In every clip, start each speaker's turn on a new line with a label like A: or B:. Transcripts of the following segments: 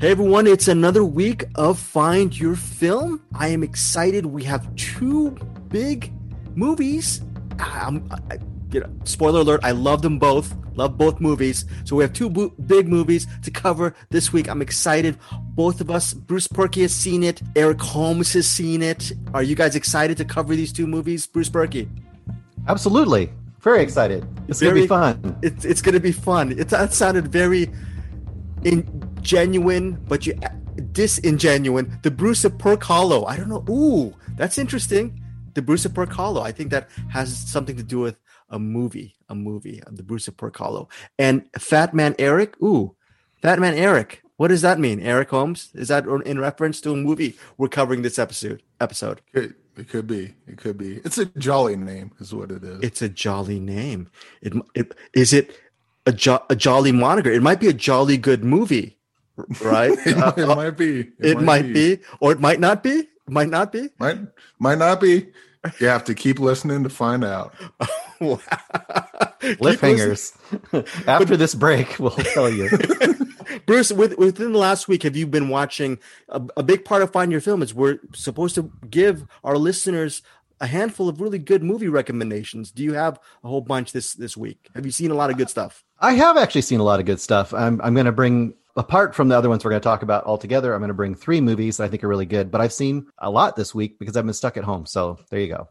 A: Hey everyone, it's another week of Find Your Film. I am excited. We have two big movies. I'm, I, you know, spoiler alert, I love them both. Love both movies. So we have two bo- big movies to cover this week. I'm excited. Both of us, Bruce Purkey has seen it. Eric Holmes has seen it. Are you guys excited to cover these two movies, Bruce Purkey?
B: Absolutely. Very excited. It's going to be fun.
A: It's, it's going to be fun. It, that sounded very in, genuine, but you disingenuine. The Bruce of Perk Hollow. I don't know. Ooh, that's interesting. The Bruce of Perk Hollow. I think that has something to do with a movie, a movie, uh, the Bruce of Perk Hollow. And Fat Man Eric. Ooh, Fat Man Eric. What does that mean, Eric Holmes? Is that in reference to a movie we're covering this episode? Episode.
C: It, it could be. It could be. It's a jolly name, is what it is.
A: It's a jolly name. It, it is it a, jo- a jolly moniker. It might be a jolly good movie right?
C: it, uh, it, might be.
A: It, it might, might be. be. or it might not be. Might not be.
C: Might might not be. You have to keep listening to find out.
B: Cliffhangers. After this break, we'll tell you.
A: Bruce, with, within the last week, have you been watching? A, a big part of Find Your Film is we're supposed to give our listeners a handful of really good movie recommendations. Do you have a whole bunch this this week? Have you seen a lot of good stuff?
B: I have actually seen a lot of good stuff. I'm I'm going to bring apart from the other ones we're going to talk about altogether, I'm going to bring three movies that I think are really good. But I've seen a lot this week because I've been stuck at home. So there you go.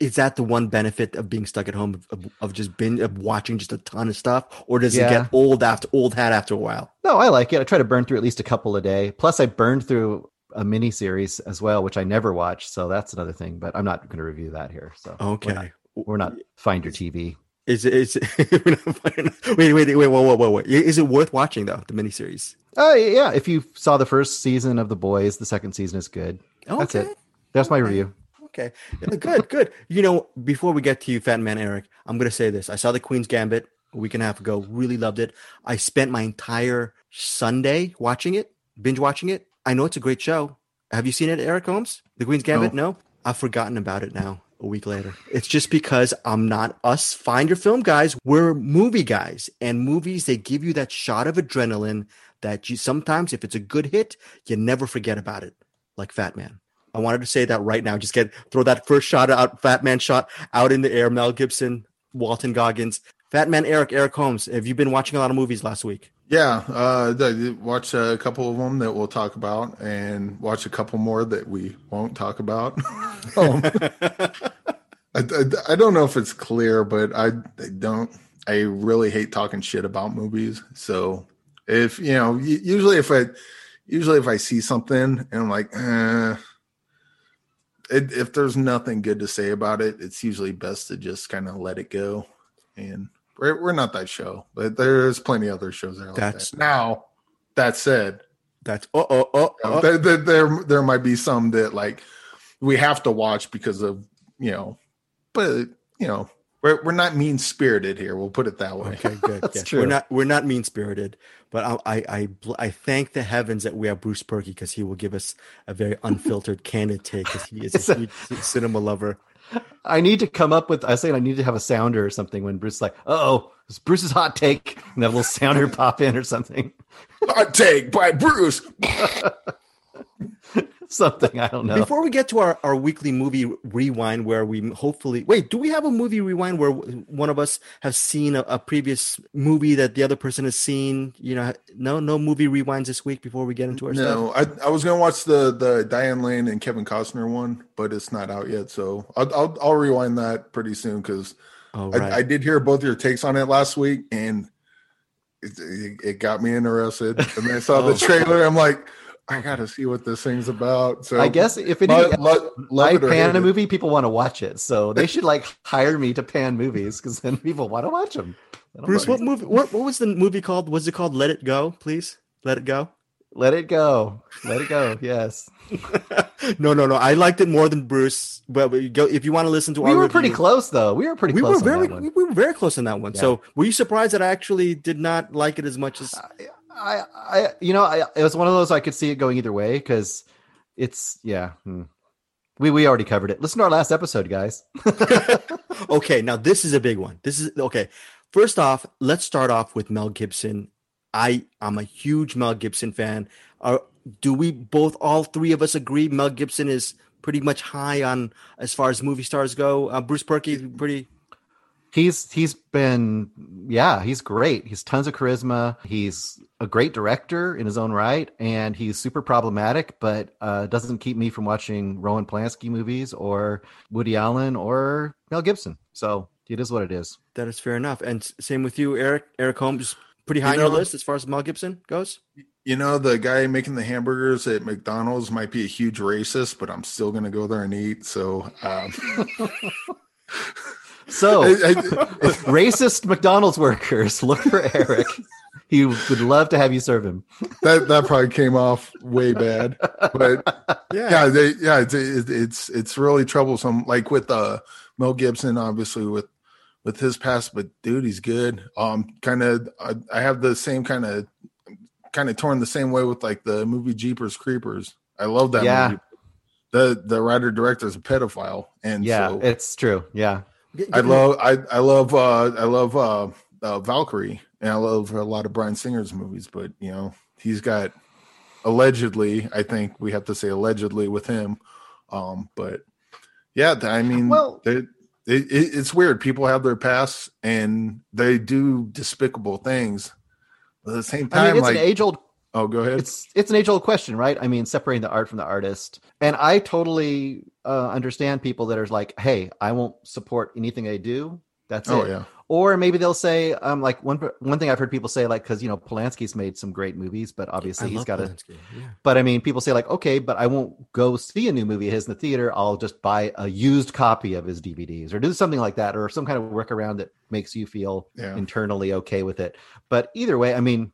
A: Is that the one benefit of being stuck at home of, of just binge of watching just a ton of stuff, or does yeah. it get old after old hat after a while?
B: No, I like it. I try to burn through at least a couple a day. Plus, I burned through a mini series as well, which I never watched. So that's another thing. But I'm not going to review that here. So
A: okay,
B: we're not, we're not find your TV.
A: Is it? Is it wait, wait, wait, wait, whoa, whoa, whoa, Is it worth watching though? The miniseries?
B: Oh uh, yeah. If you saw the first season of The Boys, the second season is good. Okay. That's it. That's my review.
A: Okay, good, good. You know, before we get to you, Fat Man Eric, I'm gonna say this. I saw the Queen's Gambit a week and a half ago. Really loved it. I spent my entire Sunday watching it, binge watching it. I know it's a great show. Have you seen it, Eric Holmes? The Queen's Gambit? No. no? I've forgotten about it now a week later. It's just because I'm not us find your film guys. We're movie guys, and movies they give you that shot of adrenaline that you sometimes, if it's a good hit, you never forget about it. Like Fat Man. I wanted to say that right now. Just get throw that first shot out, Fat Man shot out in the air. Mel Gibson, Walton Goggins, Fat Man Eric, Eric Holmes. Have you been watching a lot of movies last week?
C: Yeah, uh, watch a couple of them that we'll talk about, and watch a couple more that we won't talk about. um, I, I, I, don't know if it's clear, but I, I don't. I really hate talking shit about movies. So if you know, usually if I, usually if I see something and I'm like, eh, it, if there's nothing good to say about it, it's usually best to just kind of let it go and we're, we're not that show, but there's plenty other shows out
A: That's
C: that. now. That said,
A: that's oh oh oh,
C: oh. There, there, there there might be some that like we have to watch because of you know, but you know we're we're not mean spirited here. We'll put it that way.
A: Okay, good. That's true. We're not we're not mean spirited, but I, I I I thank the heavens that we have Bruce Purkey because he will give us a very unfiltered, candid take because he is a huge cinema lover.
B: I need to come up with. I say I need to have a sounder or something when Bruce's like, "Oh, it's Bruce's hot take," and have a little sounder pop in or something.
C: Hot take by Bruce.
B: something I don't know.
A: Before we get to our, our weekly movie rewind, where we hopefully wait, do we have a movie rewind where one of us has seen a, a, previous movie that the other person has seen? You know, no, no movie rewinds this week before we get into our
C: no. Stuff? I, I was gonna watch the the Diane Lane and Kevin Costner one, but it's not out yet, so I'll I'll, I'll rewind that pretty soon because oh, right. I, I did hear both your takes on it last week and. It, it, got me interested, and then I saw oh. the trailer. I'm like, I gotta see what this thing's about. So
B: I guess if any I pan a movie, people want to watch it. So they should like hire me to pan movies because then people want to watch them.
A: Bruce, what movie? What, what was the movie called? Was it called Let It Go? Please, Let It Go.
B: Let it go. Let it go. Yes.
A: no, no, no. I liked it more than Bruce. But go if you want to listen to
B: we
A: our.
B: We were
A: review,
B: pretty close, though. We were pretty.
A: We
B: were
A: very. We were very close on that one. Yeah. So, were you surprised that I actually did not like it as much as?
B: I, I, you know, I, it was one of those I could see it going either way because it's yeah. Hmm. We we already covered it. Listen to our last episode, guys.
A: okay, now this is a big one. This is okay. First off, let's start off with Mel Gibson I I'm a huge Mel Gibson fan. Uh, do we both, all three of us, agree Mel Gibson is pretty much high on as far as movie stars go? Uh, Bruce Purkey pretty.
B: He's he's been yeah he's great. He's tons of charisma. He's a great director in his own right, and he's super problematic, but uh, doesn't keep me from watching Roman Polanski movies or Woody Allen or Mel Gibson. So it is what it is.
A: That is fair enough. And same with you, Eric. Eric Holmes, pretty high you know, on your list as far as Mel Gibson goes.
C: You know, the guy making the hamburgers at McDonald's might be a huge racist, but I'm still going to go there and eat. So. Um...
B: So, racist McDonald's workers, look for Eric. He would love to have you serve him.
C: That that probably came off way bad, but yeah, yeah, they, yeah, it's, it's it's really troublesome. Like with uh, Mel Gibson, obviously with with his past, but dude, he's good. Um, kind of, I, I have the same kind of kind of torn the same way with like the movie Jeepers Creepers. I love that yeah. movie. The the writer director is a pedophile, and
B: yeah,
C: so,
B: it's true. Yeah,
C: I love I I love uh I love uh, uh Valkyrie and I love a lot of Bryan Singer's movies, but you know, he's got allegedly, I think we have to say allegedly with him. Um, but yeah, I mean, well, it, it, it's weird. People have their past and they do despicable things. But at the same time, I mean,
B: it's
C: like,
B: an age old
C: Oh, go ahead.
B: It's it's an age old question, right? I mean, separating the art from the artist, and I totally uh, understand people that are like, "Hey, I won't support anything they do. That's oh, it." Yeah. Or maybe they'll say, um, like one one thing I've heard people say, like, because you know Polanski's made some great movies, but obviously I he's got a. Yeah. But I mean, people say like, okay, but I won't go see a new movie of his in the theater. I'll just buy a used copy of his DVDs or do something like that, or some kind of workaround that makes you feel yeah. internally okay with it. But either way, I mean,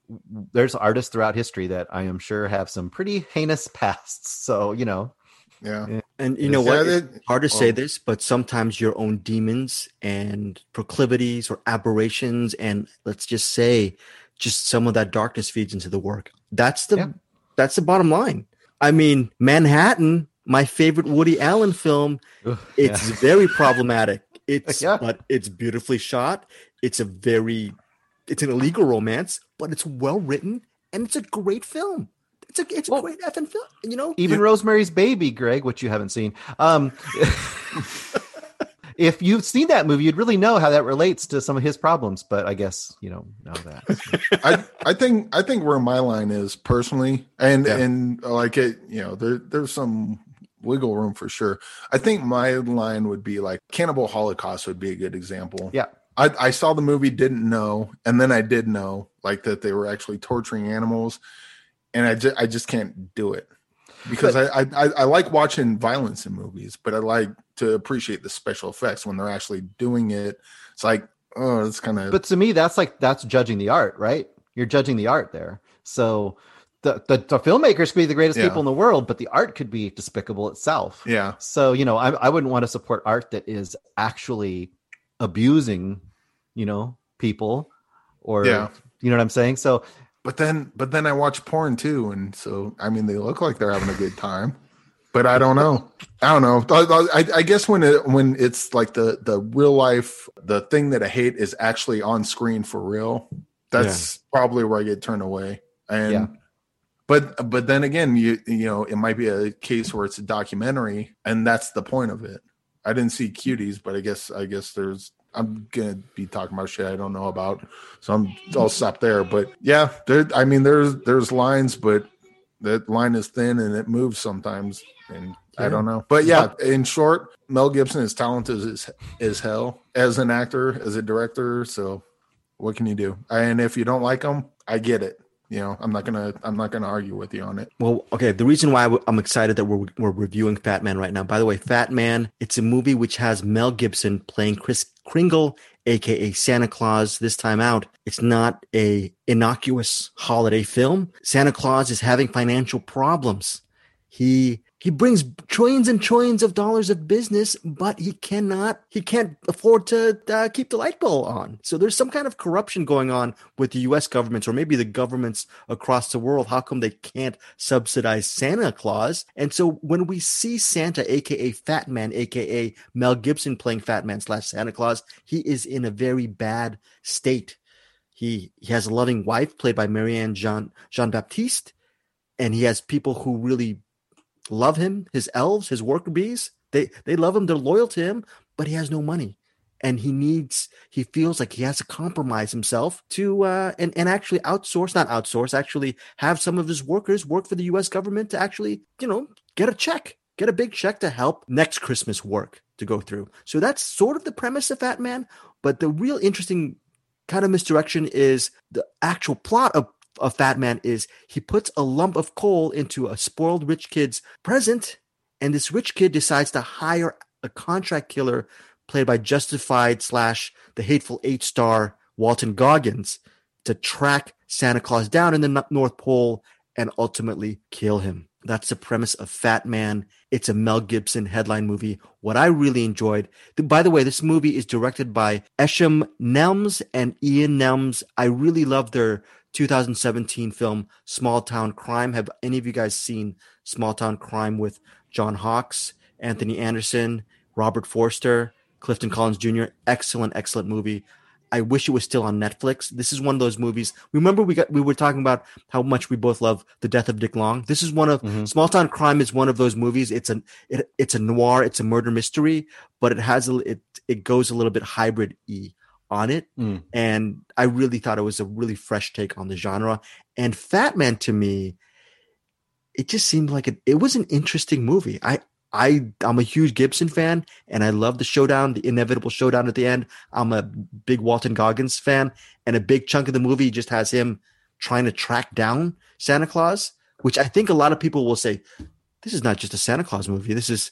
B: there's artists throughout history that I am sure have some pretty heinous pasts. So you know,
C: yeah.
A: And you know what? It's hard to say this, but sometimes your own demons and proclivities or aberrations, and let's just say, just some of that darkness feeds into the work. That's the yeah. that's the bottom line. I mean, Manhattan, my favorite Woody Allen film, it's yeah. very problematic. It's yeah. but it's beautifully shot. It's a very it's an illegal romance, but it's well written and it's a great film. It's a it's a well, great effing film. You know,
B: even Rosemary's Baby, Greg, which you haven't seen. Um, if you've seen that movie, you'd really know how that relates to some of his problems. But I guess you don't know that.
C: I I think I think where my line is personally, and yeah. and like it, you know, there there's some wiggle room for sure. I think my line would be like Cannibal Holocaust would be a good example.
B: Yeah.
C: I, I saw the movie, didn't know, and then I did know, like that they were actually torturing animals, and I just I just can't do it because but, I, I I like watching violence in movies, but I like to appreciate the special effects when they're actually doing it. It's like oh, it's kind of.
B: But to me, that's like that's judging the art, right? You're judging the art there. So the, the, the filmmakers could be the greatest yeah. people in the world, but the art could be despicable itself.
C: Yeah.
B: So you know, I I wouldn't want to support art that is actually abusing, you know, people, or yeah. you know what I'm saying. So
C: but then, but then I watch porn too, and so I mean, they look like they're having a good time, but I don't know. I don't know. I, I, guess when it when it's like the the real life, the thing that I hate is actually on screen for real. That's yeah. probably where I get turned away. And yeah. but but then again, you you know, it might be a case where it's a documentary, and that's the point of it. I didn't see cuties, but I guess I guess there's I'm gonna be talking about shit I don't know about, so I'm I'll stop there. But yeah, there. I mean, there's there's lines, but that line is thin and it moves sometimes, and yeah. I don't know. But yeah, in short, Mel Gibson is talented as as hell as an actor, as a director. So what can you do? And if you don't like him, I get it you know i'm not gonna i'm not gonna argue with you on it.
A: Well okay the reason why i'm excited that we're, we're reviewing fat man right now by the way fat man it's a movie which has mel gibson playing chris kringle aka santa claus this time out. It's not a innocuous holiday film. Santa claus is having financial problems. He he brings trillions and trillions of dollars of business, but he cannot, he can't afford to uh, keep the light bulb on. So there's some kind of corruption going on with the U.S. governments, or maybe the governments across the world. How come they can't subsidize Santa Claus? And so when we see Santa, aka Fat Man, aka Mel Gibson playing Fat Man slash Santa Claus, he is in a very bad state He he has a loving wife played by Marianne Jean Jean Baptiste, and he has people who really love him. His elves, his worker bees, they they love him. They're loyal to him, but he has no money, and he needs. He feels like he has to compromise himself to uh, and and actually outsource, not outsource, actually have some of his workers work for the U.S. government to actually you know get a check, get a big check to help next Christmas work to go through. So that's sort of the premise of Fat Man. But the real interesting kind of misdirection is the actual plot of, of Fat Man is he puts a lump of coal into a spoiled rich kid's present, and this rich kid decides to hire a contract killer played by Justified slash the hateful eight star Walton Goggins to track Santa Claus down in the North Pole and ultimately kill him. That's the premise of Fat Man. It's a Mel Gibson headline movie. What I really enjoyed, by the way, this movie is directed by Eshom Nelms and Ian Nelms. I really love their 2017 film Small Town Crime. Have any of you guys seen Small Town Crime with John Hawkes, Anthony Anderson, Robert Forster, Clifton Collins Jr.? Excellent, excellent movie. I wish it was still on Netflix. This is one of those movies. Remember we got we were talking about how much we both love The Death of Dick Long. This is one of mm-hmm. Small Town Crime is one of those movies. It's a it, it's a noir, it's a murder mystery, but it has a it it goes a little bit hybrid y on it. Mm. And I really thought it was a really fresh take on the genre. And Fat Man to me, it just seemed like it, it was an interesting movie. I I I'm a huge Gibson fan, and I love the showdown, the inevitable showdown at the end. I'm a big Walton Goggins fan, and a big chunk of the movie just has him trying to track down Santa Claus, which I think a lot of people will say, this is not just a Santa Claus movie. This is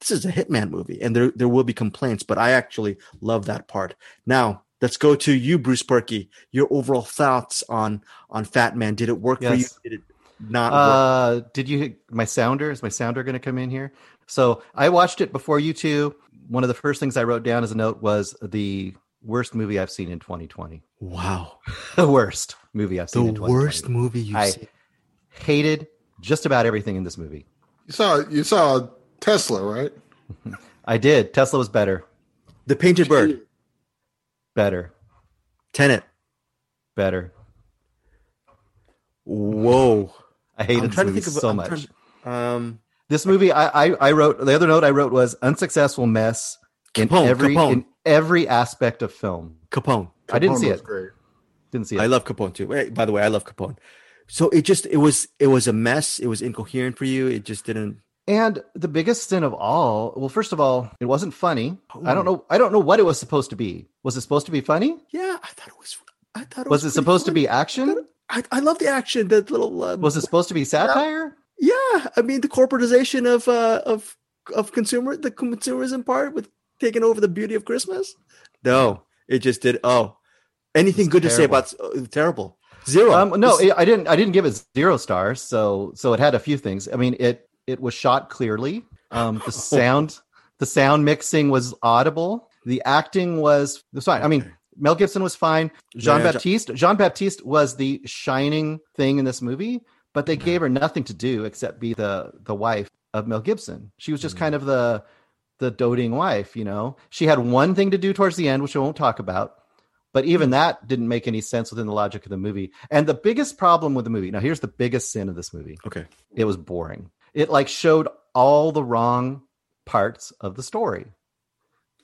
A: this is a Hitman movie, and there there will be complaints, but I actually love that part. Now let's go to you, Bruce Purkey. Your overall thoughts on on Fat Man? Did it work yes. for you? Did it not.
B: Uh, did you? My sounder is my sounder going to come in here? So I watched it before you two. One of the first things I wrote down as a note was the worst movie I've seen in 2020.
A: Wow,
B: the worst movie I've seen.
A: The worst movie you've I seen.
B: hated just about everything in this movie.
C: You saw you saw Tesla, right?
B: I did. Tesla was better.
A: The Painted Bird,
B: better.
A: Tenet,
B: better.
A: Whoa.
B: I hated this movie so much. um, this movie, I, I, I wrote the other note I wrote was unsuccessful mess Capone, in every Capone. in every aspect of film.
A: Capone.
B: Capone I didn't see it. Great. Didn't see it.
A: I love Capone too. Wait, by the way, I love Capone. So it just it was it was a mess. It was incoherent for you. It just didn't.
B: And the biggest sin of all, well, first of all, it wasn't funny. Ooh. I don't know. I don't know what it was supposed to be. Was it supposed to be funny?
A: Yeah, I thought it was. I thought it
B: was. Was it supposed funny. to be action?
A: I, I love the action. That little
B: uh, was it supposed to be satire?
A: Yeah, I mean the corporatization of uh, of of consumer the consumerism part with taking over the beauty of Christmas. No, it just did. Oh, anything good terrible. to say about uh, terrible? Zero.
B: Um, no, it, I didn't. I didn't give it zero stars. So so it had a few things. I mean it it was shot clearly. Um, the sound the sound mixing was audible. The acting was fine. I mean Mel Gibson was fine. Jean yeah, Baptiste, Jean Baptiste was the shining thing in this movie, but they gave her nothing to do except be the the wife of Mel Gibson. She was just mm kind of the the doting wife, you know. She had one thing to do towards the end, which I won't talk about, but even mm that didn't make any sense within the logic of the movie. And the biggest problem with the movie, now here's the biggest sin of this movie.
A: Okay.
B: It was boring. It like showed all the wrong parts of the story.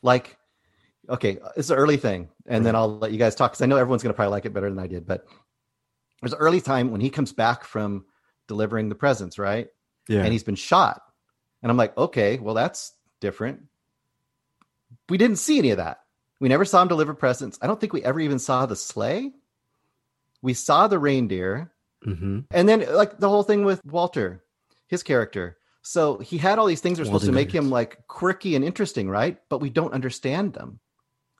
B: Like okay, it's an early thing, and then I'll let you guys talk because I know everyone's going to probably like it better than I did. But there's an early time when he comes back from delivering the presents, right? Yeah. And he's been shot, and I'm like, okay, well that's different. We didn't see any of that. We never saw him deliver presents. I don't think we ever even saw the sleigh. We saw the reindeer, mm-hmm. and then like the whole thing with Walter, his character. So he had all these things that are supposed to make him like quirky and interesting, right? But we don't understand them.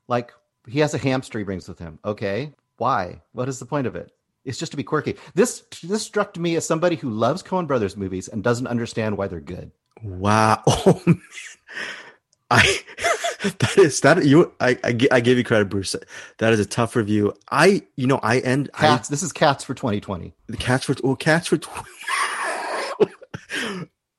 B: Like he has a hamster he brings with him. Okay, why? What is the point of it? It's just to be quirky. This this struck me as somebody who loves Coen Brothers movies and doesn't understand why they're good.
A: Wow, oh, man. I that is that you I, I I give you credit, Bruce. That is a tough review. I you know I end
B: cats.
A: I,
B: this is cats for 2020.
A: The cats for oh cats for. 20,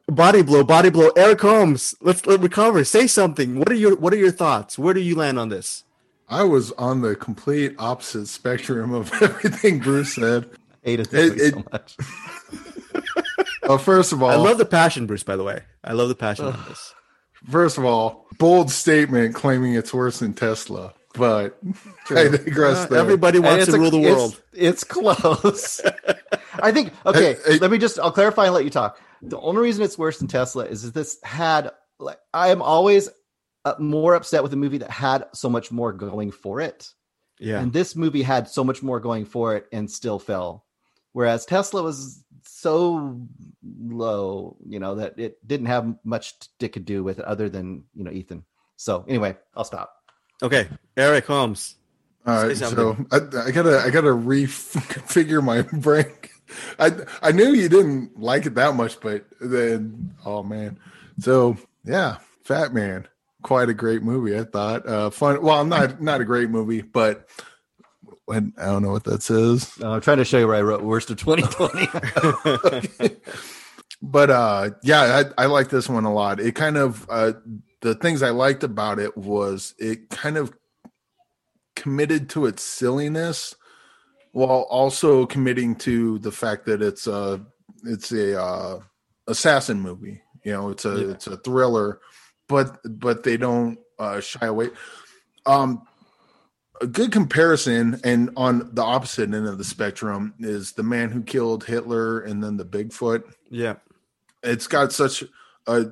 A: body blow, body blow. Eric Holmes, let's let recover. Say something. What are your What are your thoughts? Where do you land on this?
C: I was on the complete opposite spectrum of everything Bruce said.
B: I hated this it, it, so much.
C: well, first of all, I
A: love the passion, Bruce. By the way, I love the passion of this.
C: First of all, bold statement claiming it's worse than Tesla, but I digress.
A: Uh, everybody wants to a, rule the world.
B: It's, it's close. I think. Okay, hey, hey, let me just. I'll clarify and let you talk. The only reason it's worse than Tesla is that this had. Like, I am always uh, more upset with a movie that had so much more going for it.
A: Yeah,
B: and this movie had so much more going for it and still fell. Whereas Tesla was so low, you know, that it didn't have much it could do with it other than, you know, Ethan. So anyway, I'll stop.
A: Okay. Eric Holmes.
C: All right. So I, I, gotta, I gotta reconfigure my brain. I, I knew you didn't like it that much, but then, oh man. So yeah, Fat Man, quite a great movie. I thought, uh, fun. Well, not, not a great movie, but I don't know what that says.
B: Uh, I'm trying to show you where I wrote worst of 2020.
C: But uh, yeah, I, I like this one a lot. It kind of uh, the things I liked about it was it kind of committed to its silliness while also committing to the fact that it's a it's a uh, assassin movie. You know, it's a yeah. it's a thriller, but but they don't uh, shy away. Um, a good comparison and on the opposite end of the spectrum is the man who killed Hitler and then the Bigfoot.
A: Yeah.
C: It's got such a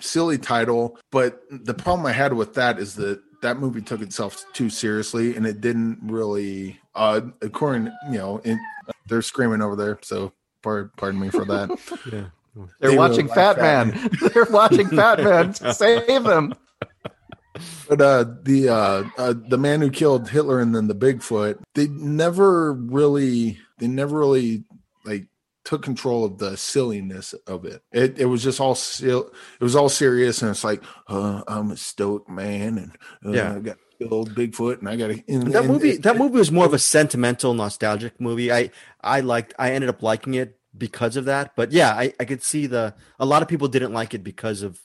C: silly title, but the problem I had with that is that that movie took itself too seriously and it didn't really uh according you know in, they're screaming over there so pardon, pardon me for that
B: yeah they're they watching fat, fat man. man. they're watching fat man save them
C: but uh, the uh, uh, the man who killed Hitler and then the Bigfoot, they never really, they never really like took control of the silliness of it. It it was just all it was all serious, and it's like, uh, I'm a stoic man, and uh, yeah, I got old Bigfoot, and I got to.
A: That movie, that movie was more of a sentimental, nostalgic movie. I I liked, I ended up liking it because of that. But yeah, I I could see the a lot of people didn't like it because of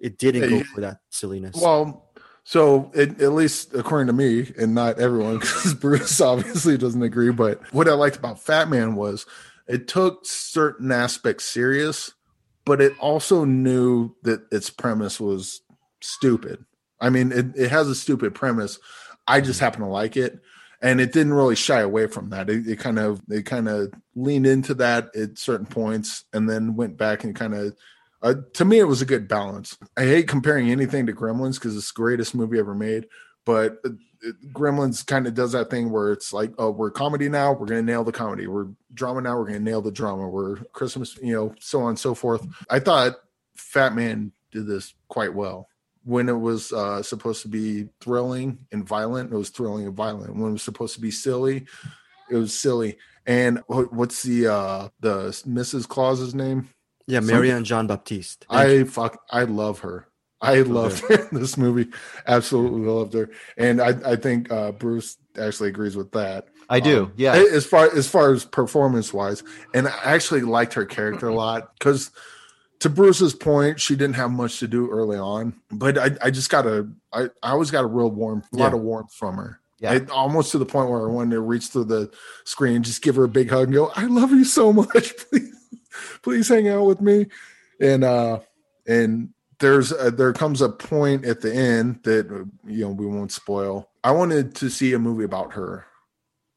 A: it didn't go for that silliness.
C: Well, so it, at least according to me, and not everyone, because Bruce obviously doesn't agree. But what I liked about Fat Man was it took certain aspects serious, but it also knew that its premise was stupid. I mean, it, it has a stupid premise. I just happen to like it. And it didn't really shy away from that. It, it kind of it kind of leaned into that at certain points, and then went back and kind of uh, to me, it was a good balance. I hate comparing anything to Gremlins because it's the greatest movie ever made, but uh, Gremlins kind of does that thing where it's like, oh, we're comedy now, we're gonna nail the comedy. We're drama now, we're gonna nail the drama. We're Christmas, you know, so on and so forth. I thought Fat Man did this quite well. When it was uh, supposed to be thrilling and violent, it was thrilling and violent. When it was supposed to be silly, it was silly. And what's the uh the Mrs. Claus's name?
A: Yeah, Marianne Jean Baptiste.
C: I fuck I love her. I loved her this movie. Absolutely loved her. And I, I think uh, Bruce actually agrees with that.
B: I do.
C: Um,
B: yeah.
C: As far as far as performance wise. And I actually liked her character a lot because to Bruce's point, she didn't have much to do early on. But I, I just got a I, I always got a real warm a yeah. lot of warmth from her. Yeah. I, almost to the point where I wanted to reach through the screen and just give her a big hug and go, I love you so much. Please please hang out with me. And uh and there's a, there comes a point at the end that you know we won't spoil. I wanted to see a movie about her.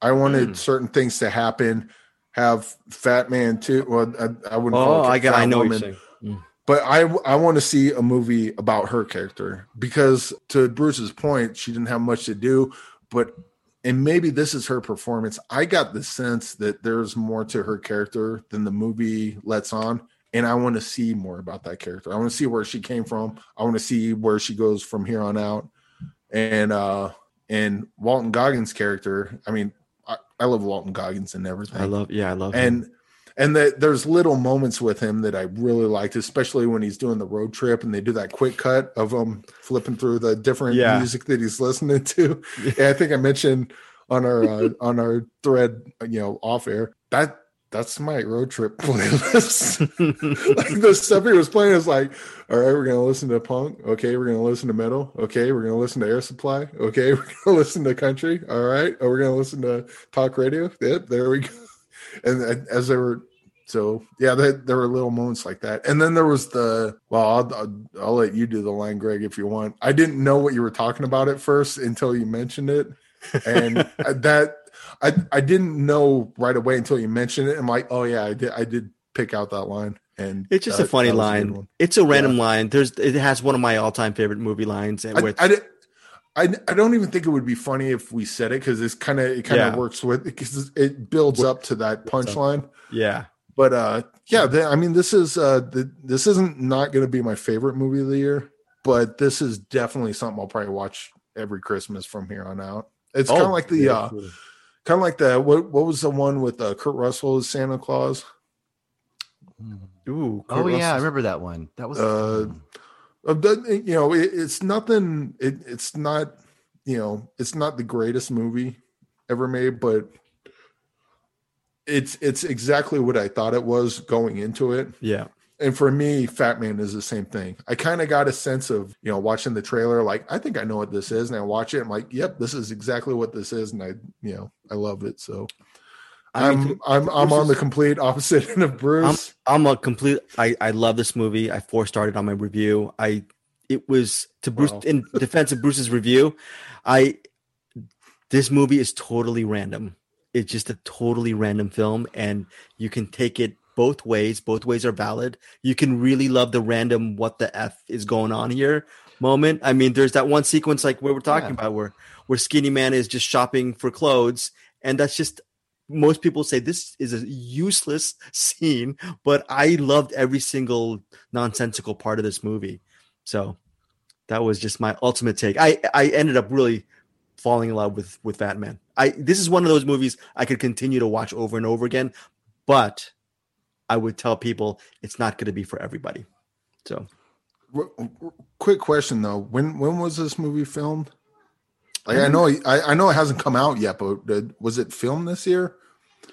C: I wanted mm. certain things to happen. Have Fat Man too. Well, I, I wouldn't.
A: Oh, I got. I know woman, what you're saying.
C: Mm. But I I want to see a movie about her character because to Bruce's point, she didn't have much to do, but and maybe this is her performance. I got the sense that there's more to her character than the movie lets on. And I want to see more about that character. I want to see where she came from. I want to see where she goes from here on out. And uh and Walton Goggins' character, I mean, I, I love Walton Goggins and everything. I
A: love yeah, I love
C: and him. and that there's little moments with him that I really liked, especially when he's doing the road trip and they do that quick cut of him flipping through the different yeah. music that he's listening to. Yeah. I think I mentioned on our uh, on our thread, you know, off air that that's my road trip playlist. like the stuff he was playing is like, all right, we're gonna listen to punk. Okay, we're gonna listen to metal. Okay, we're gonna listen to Air Supply. Okay, we're gonna listen to country. All right, oh, we're gonna listen to talk radio. Yep, there we go. And as they were, so yeah, they, there were little moments like that. And then there was the well, I'll, I'll, I'll let you do the line, Greg, if you want. I didn't know what you were talking about at first until you mentioned it, and that I I didn't know right away until you mentioned it. I'm like, oh yeah, I did I did pick out that line. And
A: it's just uh, a funny line. A it's a random yeah. line. There's it has one of my all time favorite movie lines.
C: I, which, I, I, I don't even think it would be funny if we said it because it's kind of it kind of yeah. works with because it builds up to that punchline.
A: Yeah,
C: but uh, yeah, the, I mean, this is uh, the, this isn't not going to be my favorite movie of the year, but this is definitely something I'll probably watch every Christmas from here on out. It's oh, kind of like the yeah, uh, kind of like the what what was the one with uh, Kurt Russell as Santa Claus?
B: Ooh, Kurt oh yeah, I remember that one. That was
C: uh, you know, it, it's nothing. It, it's not you know, it's not the greatest movie ever made, but it's it's exactly what I thought it was going into it.
A: Yeah
C: and for me, Fatman is the same thing. I kind of got a sense of, you know, watching the trailer, like, I think I know what this is. And I watch it, I'm like, yep, this is exactly what this is. And I, you know, I love it. So I'm I mean, I'm I'm on the complete opposite end of Bruce.
A: I'm, I'm a complete I, I love this movie. I four started on my review. I it was to Bruce wow. in defense of Bruce's review, I this movie is totally random. It's just a totally random film, and you can take it both ways. Both ways are valid. You can really love the random "what the f is going on here" moment. I mean, there's that one sequence like where we're talking yeah. about where where Skinny Man is just shopping for clothes, and that's just most people say this is a useless scene, but I loved every single nonsensical part of this movie. So that was just my ultimate take. I I ended up really falling in love with with Fatman. I this is one of those movies I could continue to watch over and over again, but I would tell people it's not going to be for everybody. So,
C: quick question though: when when was this movie filmed? Like, I um, know I, I know it hasn't come out yet, but was it filmed this year?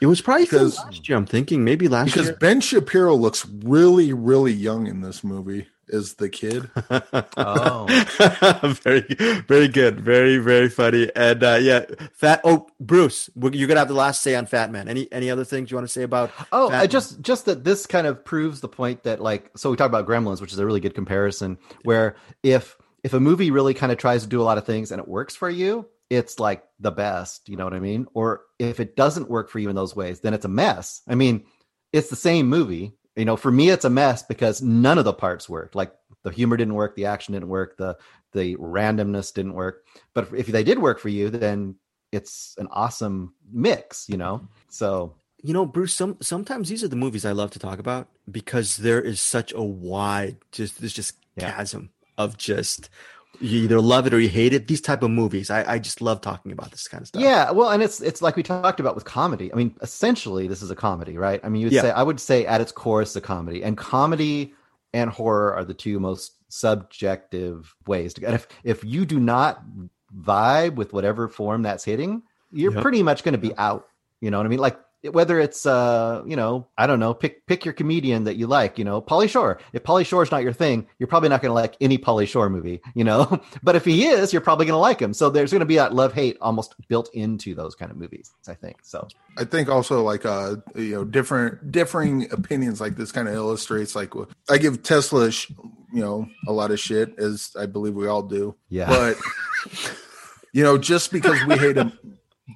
A: It was probably because, last year. I'm thinking maybe last
C: because
A: year.
C: Because Ben Shapiro looks really, really young in this movie is the kid.
A: oh, very, very good, very, very funny, and uh, yeah, fat. Oh, Bruce, you're gonna have the last say on Fatman. Any any other things you want to say about?
B: Oh, I just just that this kind of proves the point that like so we talked about Gremlins, which is a really good comparison. Where if if a movie really kind of tries to do a lot of things and it works for you, it's like the best. You know what I mean? Or if it doesn't work for you in those ways, then it's a mess. I mean, it's the same movie you know for me it's a mess because none of the parts worked. Like the humor didn't work the action didn't work the the randomness didn't work. But if they did work for you then it's an awesome mix you know? So
A: you know bruce some sometimes these are the movies i love to talk about because there is such a wide just there's just chasm of just you either love it or you hate it. These type of movies, I, I just love talking about this kind of stuff.
B: Yeah, well, and it's it's like we talked about with comedy. I mean, essentially, this is a comedy, right? I mean, you would yeah. say I would say at its core, it's a comedy, and comedy and horror are the two most subjective ways to. get. if if you do not vibe with whatever form that's hitting, you're yep. pretty much going to be out. You know what I mean? Like whether it's uh you know i don't know pick pick your comedian that you like you know pauly shore. If pauly shore's not your thing you're probably not going to like any pauly shore movie you know? But if he is you're probably going to like him. So there's going to be that love hate almost built into those kind of movies i think so.
C: I think also like uh you know different differing opinions like this kind of illustrates like i give tesla you know a lot of shit as i believe we all do.
B: Yeah.
C: But you know just because we hate him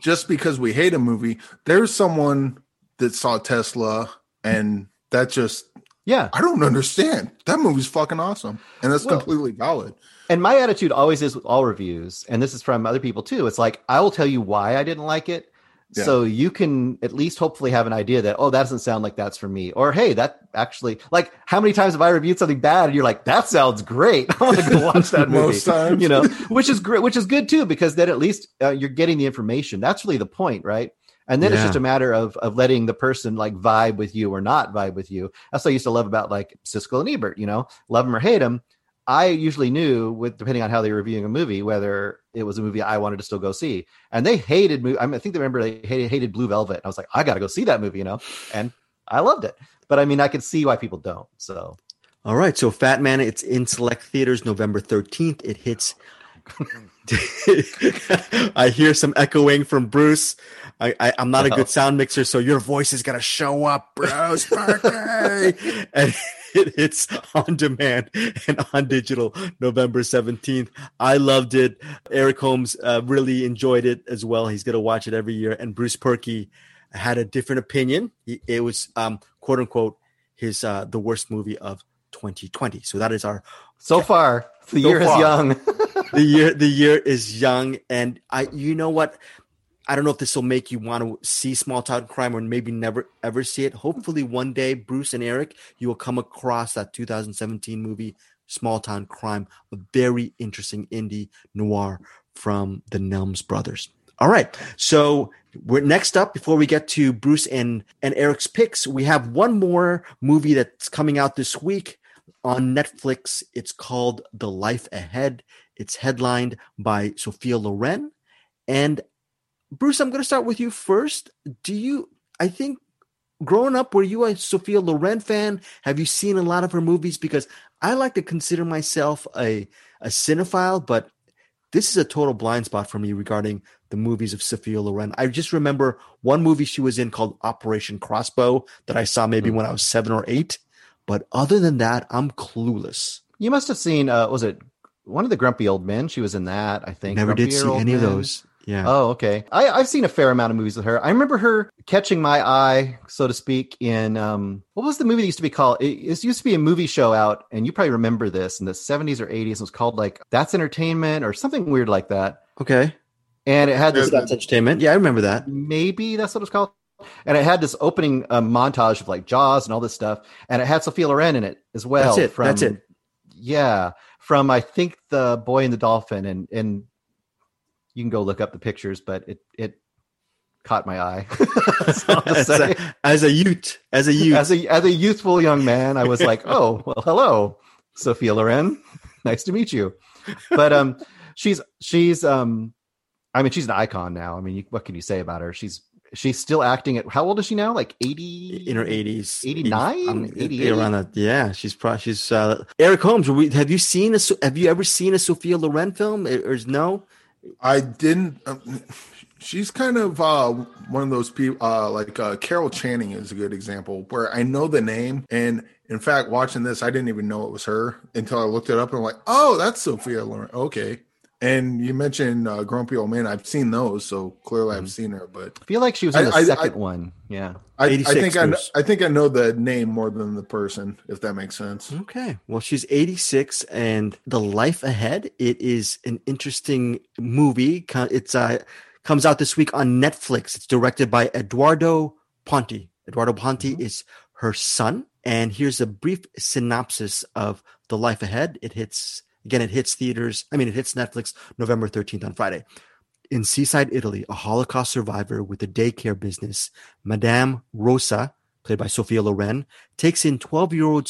C: just because we hate a movie, there's someone that saw Tesla and that just
B: yeah.
C: I don't understand. That movie's fucking awesome. And that's well, completely valid.
B: And my attitude always is with all reviews, and this is from other people too. It's like I will tell you why I didn't like it, yeah. So you can at least hopefully have an idea that, oh, that doesn't sound like that's for me. Or, hey, that actually, like, how many times have I reviewed something bad and you're like, that sounds great. I want to go watch that movie. Most times. You know, which is great, which is good too, because then at least uh, you're getting the information. That's really the point, right? And then yeah. it's just a matter of of letting the person like vibe with you or not vibe with you. That's what I used to love about like Siskel and Ebert, you know, love them or hate them. I usually knew with depending on how they were reviewing a movie whether it was a movie I wanted to still go see. And they hated I, mean, I think they remember they hated, hated Blue Velvet. I was like, I got to go see that movie, you know, and I loved it. But I mean, I could see why people don't. So,
A: all right. So, Fat Man, it's in select theaters November thirteenth. It hits. Oh, I hear some echoing from Bruce. I, I am not a good sound mixer, so your voice is gonna show up, Bruce. Purkey. And it hits on demand and on digital November 17th. I loved it. Eric Holmes uh, really enjoyed it as well. He's going to watch it every year. And Bruce Purkey had a different opinion. He, it was, um, quote unquote, his uh, the worst movie of 2020. So that is our
B: so far. The so year far. is young.
A: the year the year is young, and I you know what I don't know if this will make you want to see small town crime or maybe never ever see it. Hopefully, one day, Bruce and Eric, you will come across that 2017 movie, Small Town Crime, a very interesting indie noir from the Nelms brothers. All right, so we're next up before we get to Bruce and and Eric's picks. We have one more movie that's coming out this week on Netflix. It's called The Life Ahead. It's headlined by Sophia Loren and Bruce, I'm going to start with you first. Do you, I think, growing up, were you a Sophia Loren fan? Have you seen a lot of her movies? Because I like to consider myself a, a cinephile, but this is a total blind spot for me regarding the movies of Sophia Loren. I just remember one movie she was in called Operation Crossbow that I saw maybe mm-hmm. when I was seven or eight. But other than that, I'm clueless.
B: You must have seen, uh, was it one of the Grumpy Old Men? She was in that, I think.
A: Never
B: Grumpy
A: did see any men. of those. Yeah.
B: Oh, okay. I, I've seen a fair amount of movies with her. I remember her catching my eye, so to speak, in um, what was the movie that used to be called? It, it used to be a movie show out, and you probably remember this in the 70s or 80s. It was called like That's Entertainment or something weird like that.
A: Okay.
B: And it had this.
A: That's Entertainment. Yeah, I remember that.
B: Maybe that's what it's called. And it had this opening uh, montage of like Jaws and all this stuff, and it had Sophia Loren in it as well.
A: That's it. From, that's it.
B: Yeah, from I think the Boy and the Dolphin, and and you can go look up the pictures, but it it caught my eye.
A: as, a, as, a, youth, as a youth,
B: as a as a youthful young man, I was like, oh well, hello, Sophia Loren, nice to meet you. But um, she's she's um, I mean, she's an icon now. I mean, you, what can you say about her? She's she's still acting at how old is she now? Like eighty
A: in her eighties,
B: 89? Um, 88?
A: around that. Yeah, she's probably she's uh, Eric Holmes. We, Have you seen a Have you ever seen a Sophia Loren film? Or is no?
C: I didn't. Um, she's kind of uh, one of those people, uh, like uh, Carol Channing is a good example, where I know the name. And in fact, watching this, I didn't even know it was her until I looked it up and I'm like, oh, that's Sophia Loren. Okay. And you mentioned uh, Grumpy Old Man. I've seen those, so clearly I've mm-hmm. seen her. But
B: I feel like she was in the I, second I, one. Yeah,
C: I, I think I, I think I know the name more than the person, if that makes sense.
A: Okay, well, she's 86, and the life ahead. It is an interesting movie. It's uh comes out this week on Netflix. It's directed by Eduardo Ponti. Eduardo Ponti mm-hmm. is her son, and here's a brief synopsis of the life ahead. It hits Again, it hits theaters. I mean, it hits Netflix November 13th on Friday. In seaside Italy, a Holocaust survivor with a daycare business, Madame Rosa, played by Sophia Loren, takes in 12 year old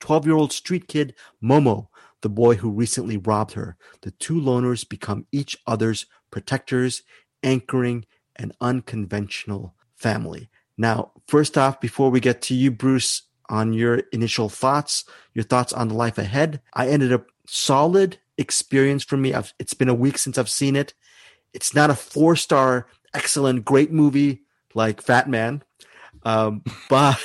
A: 12 year old street kid Momo, the boy who recently robbed her. The two loners become each other's protectors, anchoring an unconventional family. Now, first off, before we get to you, Bruce, on your initial thoughts, your thoughts on the life ahead, I ended up solid experience for me. I've, it's been a week since I've seen it. It's not a four star, excellent, great movie like Fat Man, um, but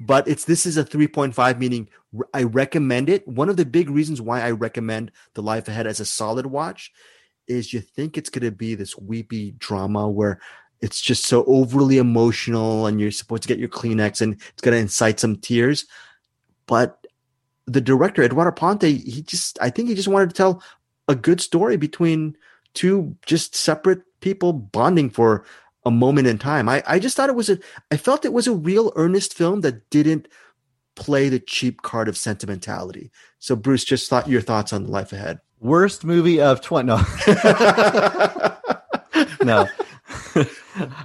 A: but it's this is a 3.5 meaning I recommend it. One of the big reasons why I recommend The Life Ahead as a solid watch is you think it's going to be this weepy drama where it's just so overly emotional and you're supposed to get your Kleenex and it's going to incite some tears. But the director Eduardo Ponti, he just I think he just wanted to tell a good story between two just separate people bonding for a moment in time. I, I just thought it was a I felt it was a real earnest film that didn't play the cheap card of sentimentality. So Bruce, just thought your thoughts on the Life Ahead.
B: Worst movie of twenty no. no.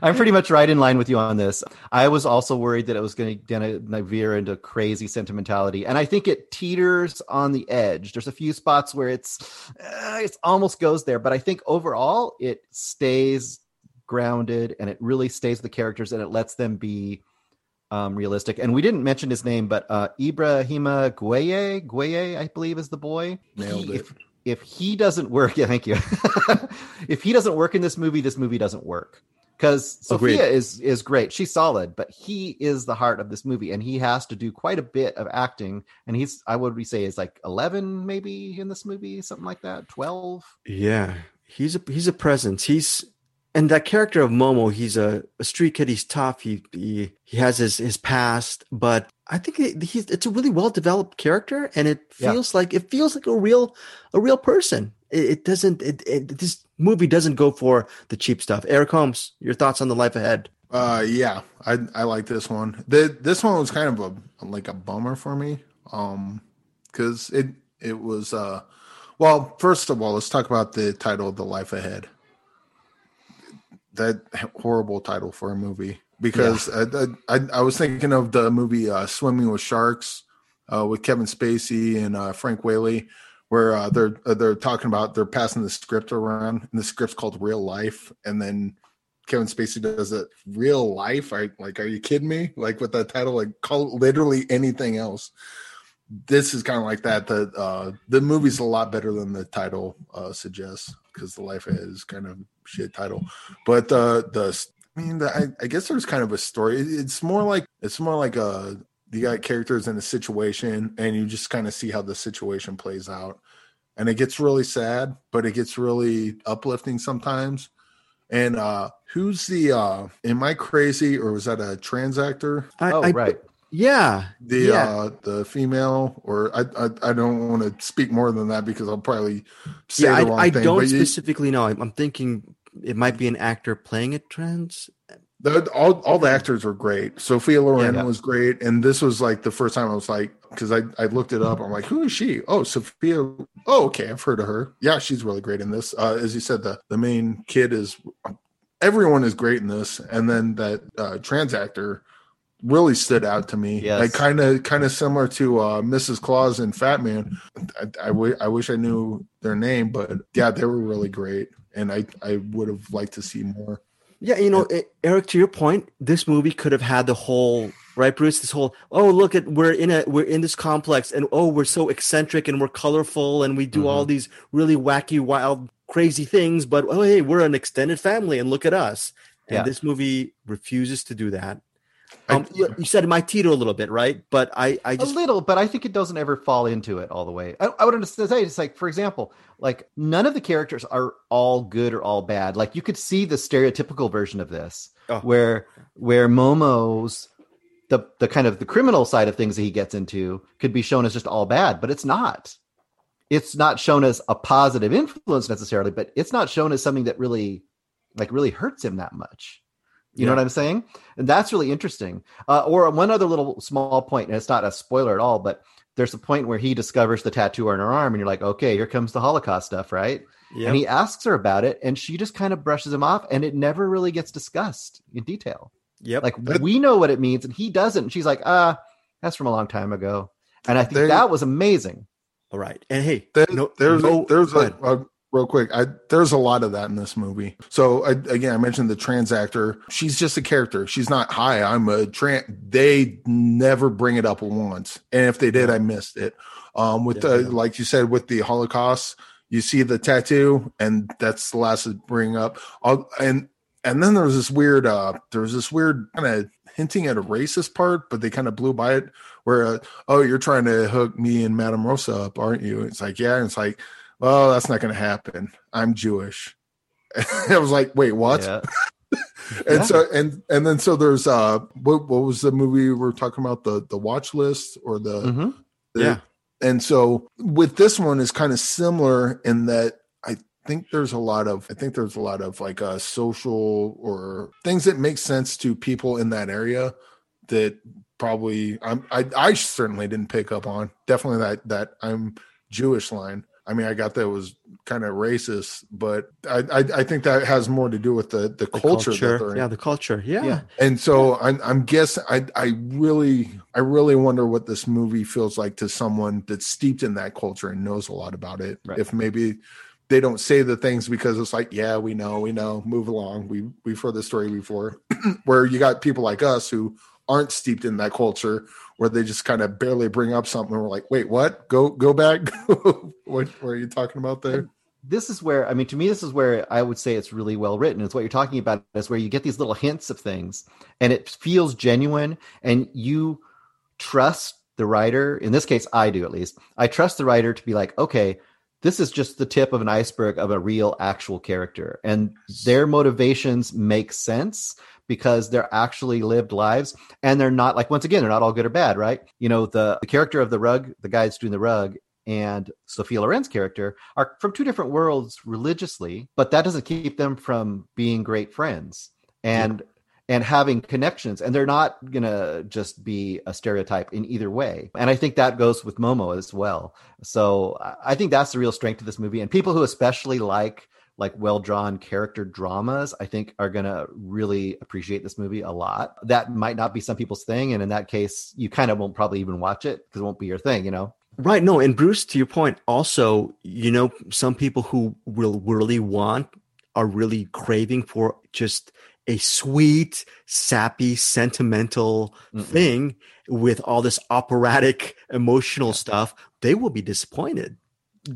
B: I'm pretty much right in line with you on this. I was also worried that it was going to veer into crazy sentimentality, and I think it teeters on the edge. There's a few spots where it's uh, it almost goes there, but I think overall it stays grounded and it really stays with the characters and it lets them be um, realistic. And we didn't mention his name, but uh, Ibrahima Gueye, Gueye, I believe, is the boy.
C: Nailed
B: he,
C: it.
B: If, if he doesn't work, yeah, thank you. if he doesn't work in this movie, this movie doesn't work. Because Sophia is is great, she's solid, but he is the heart of this movie, and he has to do quite a bit of acting. And he's, I would say, is like eleven maybe in this movie, something like that, twelve.
A: Yeah, he's a he's a presence. He's and that character of Momo, he's a, a street kid. He's tough. He, he he has his his past, but I think he's it's a really well developed character, and it feels yeah. like it feels like a real a real person. It, it doesn't. It, it, this movie doesn't go for the cheap stuff. Eric Holmes, your thoughts on the life ahead?
C: Uh, yeah, I I like this one. The this one was kind of a like a bummer for me, um, because it it was uh, well, first of all, let's talk about the title, of "The Life Ahead." That horrible title for a movie because yeah. I, I, I was thinking of the movie uh, Swimming with Sharks uh, with Kevin Spacey and uh, Frank Whaley, where uh, they're uh, they're talking about they're passing the script around and the script's called Real Life, and then Kevin Spacey does it real life. I like, are you kidding me? Like with that title, like call literally anything else. This is kind of like that. The uh, the movie's a lot better than the title suggests because the life is kind of shit title. But uh, the I mean, the, I, I guess there's kind of a story. It's more like it's more like a uh, you got characters in a situation, and you just kind of see how the situation plays out, and it gets really sad, but it gets really uplifting sometimes. And uh who's the uh am I crazy or was that a trans actor?
B: I, oh, I, right.
A: Yeah.
C: The
A: yeah.
C: uh the female or I I, I don't want to speak more than that because I'll probably say yeah, the wrong
A: I, I
C: thing.
A: don't specifically you, know. I'm, I'm, thinking it might be an actor playing a trans.
C: The, all all the actors were great. Sophia Loren yeah, yeah. was great, and this was like the first time I was like, because I I looked it up. I'm like, who is she? Oh, Sophia. Oh, okay, I've heard of her. Yeah, she's really great in this. Uh, as you said, the the main kid is everyone is great in this, and then that uh, trans actor really stood out to me. Yes. Like kind of kind of similar to uh, Mrs. Claus and Fat Man. I, I, w- I wish I knew their name, but yeah, they were really great, and I I would have liked to see more.
A: Yeah, you know, Eric, to your point, this movie could have had the whole right, Bruce. This whole oh look at we're in a we're in this complex, and oh we're so eccentric and we're colorful, and we do mm-hmm. all these really wacky, wild, crazy things. But oh hey, we're an extended family, and look at us. And yeah. this movie refuses to do that. Um, I, you said it might teeter a little bit, right? But I, I just
B: a little, but I think it doesn't ever fall into it all the way. I, I would say it's like, for example, like none of the characters are all good or all bad. Like you could see the stereotypical version of this, oh. where where Momo's the the kind of the criminal side of things that he gets into could be shown as just all bad, but it's not. It's not shown as a positive influence necessarily, but it's not shown as something that really like really hurts him that much. You yeah. know what I'm saying? And that's really interesting. Uh, or one other little small point, and it's not a spoiler at all, but there's a point where he discovers the tattoo on her arm, and you're like, okay, here comes the Holocaust stuff, right? Yep. And he asks her about it, and she just kind of brushes him off, and it never really gets discussed in detail.
A: Yep.
B: Like we know what it means, and he doesn't. And she's like, ah, that's from a long time ago. And I think there, that was amazing.
A: All right. And hey,
C: there, no, there's no, there's a, a, real quick I, there's a lot of that in this movie. So I, again i mentioned the trans actor. She's just a character. She's not hi i'm a trans they never bring it up once. And if they did i missed it. Um with yeah, the yeah. like you said with the holocaust you see the tattoo and that's the last to bring up. I'll, and and then there was this weird uh there was this weird kind of hinting at a racist part but they kind of blew by it where uh, oh you're trying to hook me and madame rosa up aren't you? It's like yeah and it's like well, that's not going to happen. I'm Jewish. I was like, wait, what? Yeah. and yeah. so and and then so there's uh what what was the movie we are talking about the the watch list or the,
A: mm-hmm.
C: the
A: yeah
C: and so with this one is kind of similar in that I think there's a lot of I think there's a lot of like uh social or things that make sense to people in that area that probably I'm I I certainly didn't pick up on definitely that that I'm Jewish line I mean, I got that it was kind of racist, but I, I, I think that has more to do with the the, the culture.
A: culture. yeah, the culture. Yeah. yeah.
C: And so I'm I'm guessing I I really I really wonder what this movie feels like to someone that's steeped in that culture and knows a lot about it. Right. If maybe they don't say the things because it's like, yeah, we know, we know, move along. We we've heard the story before. Where you got people like us who aren't steeped in that culture where they just kind of barely bring up something and we're like wait what? Go go back? What, what are you talking about there?
B: This is where i mean to me this is where i would say it's really well written. It's what you're talking about is where you get these little hints of things and it feels genuine and you trust the writer in this case i do at least i trust the writer to be like okay this is just the tip of an iceberg of a real actual character and their motivations make sense because they're actually lived lives and they're not like once again they're not all good or bad right you know the, the character of the rug the guy that's doing the rug and Sophia Loren's character are from two different worlds religiously, but that doesn't keep them from being great friends and yeah. and having connections. And they're not gonna just be a stereotype in either way. And I think that goes with Momo as well. So I think that's the real strength of this movie. And people who especially like like well drawn character dramas, I think are going to really appreciate this movie a lot. That might not be some people's thing. And in that case, you kind of won't probably even watch it because it won't be your thing, you know?
A: Right. No. And Bruce, to your point, also, you know, some people who will really want are really craving for just a sweet, sappy, sentimental Mm-mm. thing with all this operatic, emotional yeah. stuff. They will be disappointed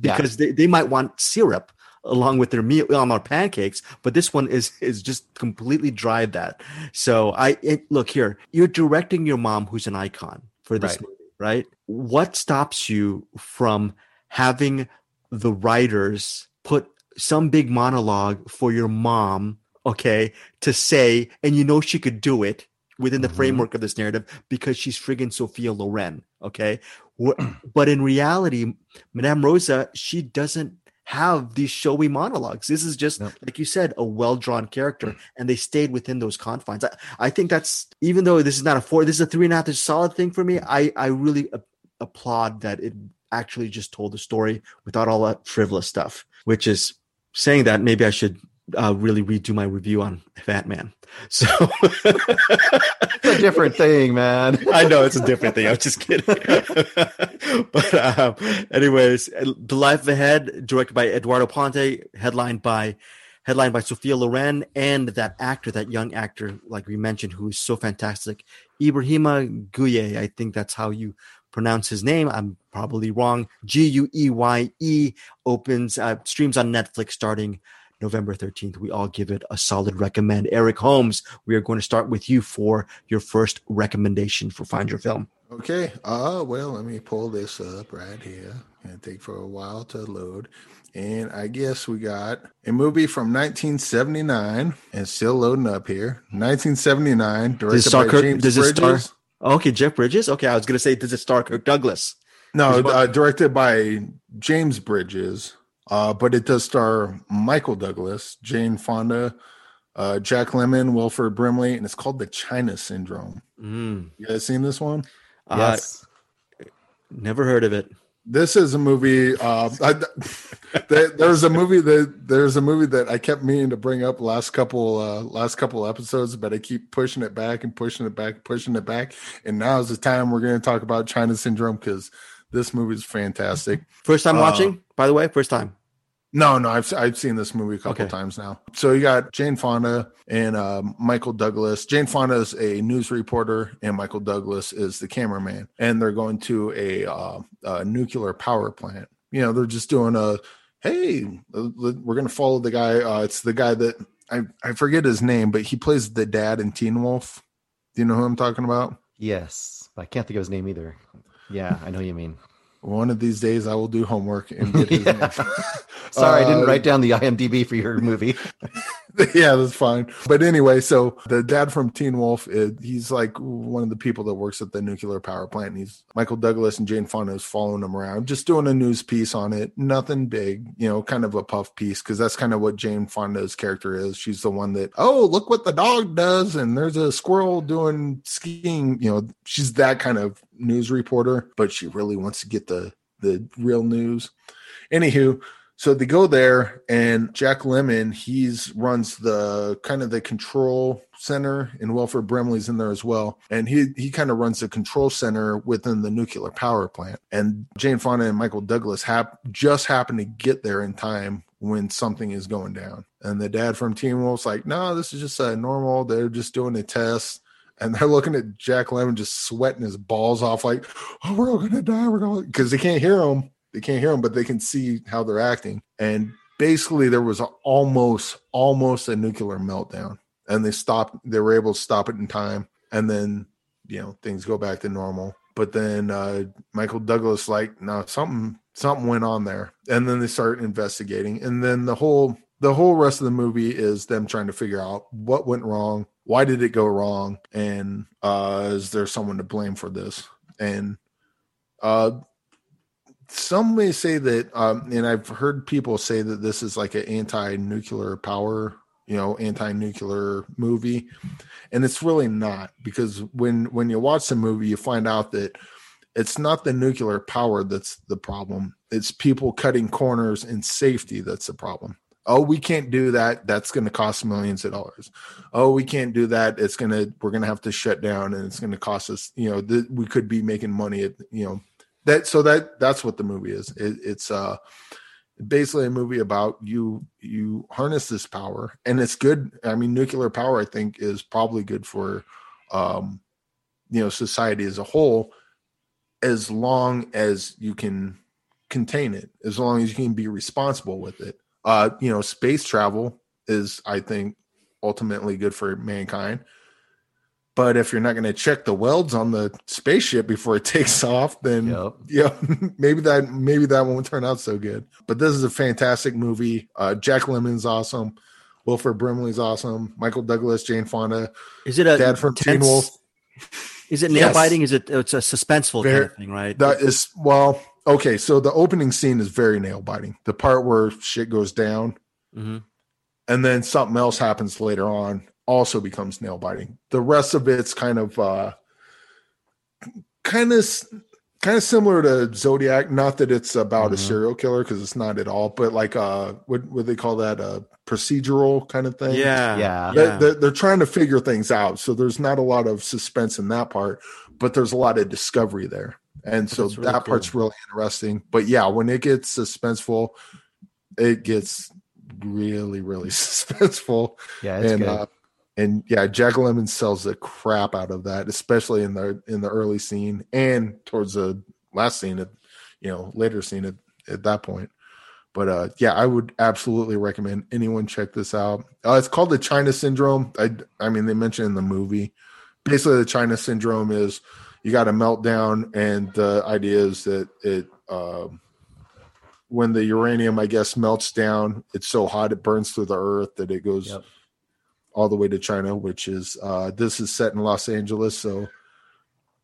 A: because yeah. they, they might want syrup along with their meal on our pancakes but this one is is just completely dry that so i it, look here you're directing your mom who's an icon for this right. movie right what stops you from having the writers put some big monologue for your mom okay to say and you know she could do it within the mm-hmm. framework of this narrative because she's friggin' Sophia Loren. Okay. But in reality, Madame Rosa, she doesn't have these showy monologues. This is just, like you said, a well drawn character, mm. and they stayed within those confines. I, I, think that's even though this is not a four, this is a three and a half, is solid thing for me. Mm. I I really a- applaud that it actually just told the story without all that frivolous stuff. Which is saying that maybe I should uh, really redo my review on Fat Man. So
B: it's a different thing, man.
A: I know it's a different thing. I was just kidding. but um, anyways, The Life Ahead, directed by Eduardo Ponti, headlined by headlined by Sophia Loren and that actor, that young actor, like we mentioned, who's so fantastic, Ibrahima Gueye. I think that's how you pronounce his name. I'm probably wrong. G U E Y E opens uh, streams on Netflix starting November 13th. We all give it a solid recommend. Eric Holmes, we are going to start with you for your first recommendation for Find Your Film.
C: Okay. Uh, well, let me pull this up right here. and take for a while to load. And I guess we got a movie from 1979 and still loading up here. 1979, directed by Kirk, James does Bridges. It star,
A: okay, Jeff Bridges. Okay, I was going to say, does it star Kirk Douglas?
C: No, uh, directed by James Bridges. Uh, but it does star Michael Douglas, Jane Fonda, uh, Jack Lemmon, Wilford Brimley, and it's called The China Syndrome. Mm. You guys seen this one?
A: Yes. Uh, never heard of it.
C: This is a movie. Uh, I, there's a movie that there's a movie that I kept meaning to bring up last couple uh, last couple episodes, but I keep pushing it back and pushing it back, pushing it back, and now is the time we're going to talk about China Syndrome because this movie is fantastic.
A: First time uh, watching, by the way, first time.
C: No, no, I've I've seen this movie a couple okay. times now. So you got Jane Fonda and uh, Michael Douglas. Jane Fonda is a news reporter, and Michael Douglas is the cameraman. And they're going to a, uh, a nuclear power plant. You know, they're just doing a hey, we're going to follow the guy. Uh, it's the guy that I I forget his name, but he plays the dad in Teen Wolf. Do you know who I'm talking about?
B: Yes, I can't think of his name either. Yeah, I know you mean.
C: One of these days, I will do homework and get his name.
B: Sorry, uh, I didn't uh, write down the IMDb for your movie.
C: yeah, that's fine. But anyway, so the dad from Teen Wolf, uh, he's like one of the people that works at the nuclear power plant. And he's Michael Douglas and Jane Fonda is following him around, just doing a news piece on it. Nothing big, you know, kind of a puff piece because that's kind of what Jane Fonda's character is. She's the one that, oh, look what the dog does, and there's a squirrel doing skiing. You know, she's that kind of news reporter, but she really wants to get the the real news. Anywho, so they go there and Jack Lemmon, he's runs the kind of the control center and Wilford Brimley's in there as well. And he he kind of runs the control center within the nuclear power plant. And Jane Fonda and Michael Douglas have just happen to get there in time when something is going down. And the dad from Teen Wolf's like, no, this is just a normal, they're just doing a test. And they're looking at Jack Lemmon just sweating his balls off, like, oh, we're all gonna die. We're going because they can't hear him they can't hear them, but they can see how they're acting. And basically, there was a, almost almost a nuclear meltdown, and they stopped. They were able to stop it in time, and then you know things go back to normal. But then uh, Michael Douglas like, no, something something went on there, and then they start investigating, and then the whole the whole rest of the movie is them trying to figure out what went wrong, why did it go wrong, and uh, is there someone to blame for this? And uh, some may say that, um, and I've heard people say that this is like an anti-nuclear power, you know, anti-nuclear movie, and it's really not because when when you watch the movie, you find out that it's not the nuclear power that's the problem; it's people cutting corners in safety that's the problem. Oh, we can't do that. That's going to cost millions of dollars. Oh, we can't do that. It's going to we're going to have to shut down, and it's going to cost us. You know, we could be making money at you know that so that that's what the movie is. It, it's uh basically a movie about you you harness this power and it's good. I mean nuclear power i think is probably good for um you know society as a whole as long as you can contain it as long as you can be responsible with it. Uh you know space travel is i think ultimately good for mankind but if you're not going to check the welds on the spaceship before it takes off, then yep. yeah, maybe that maybe that won't turn out so good. But this is a fantastic movie. Uh, Jack Lemmon's awesome. Wilford Brimley's awesome. Michael Douglas, Jane Fonda.
A: Is it a dad from tense, Teen Wolf? Is it nail biting? Is it it's a suspenseful very, kind of thing, right?
C: That is well, okay. So the opening scene is very nail biting. The part where shit goes down, mm-hmm. and then something else happens later on, also becomes nail biting. The rest of it's kind of uh kind of kind of similar to Zodiac. Not that it's about mm-hmm. a serial killer because it's not at all, but like uh, what what they call that a procedural kind of thing.
A: Yeah, yeah.
C: They, They're, they're trying to figure things out, so there's not a lot of suspense in that part, but there's a lot of discovery there, and so really that cool. part's really interesting. But yeah, when it gets suspenseful, it gets really really suspenseful.
B: Yeah, and good. Uh,
C: and yeah, Jack Lemmon sells the crap out of that, especially in the in the early scene and towards the last scene, at, you know, later scene at, at that point. But uh, yeah, I would absolutely recommend anyone check this out. Uh, it's called the China Syndrome. I I mean, they mentioned in the movie. Basically, the China Syndrome is you got a meltdown, and the idea is that it. Uh, when the uranium, I guess, melts down, it's so hot it burns through the earth that it goes yep all the way to China, which is uh, this is set in Los Angeles, so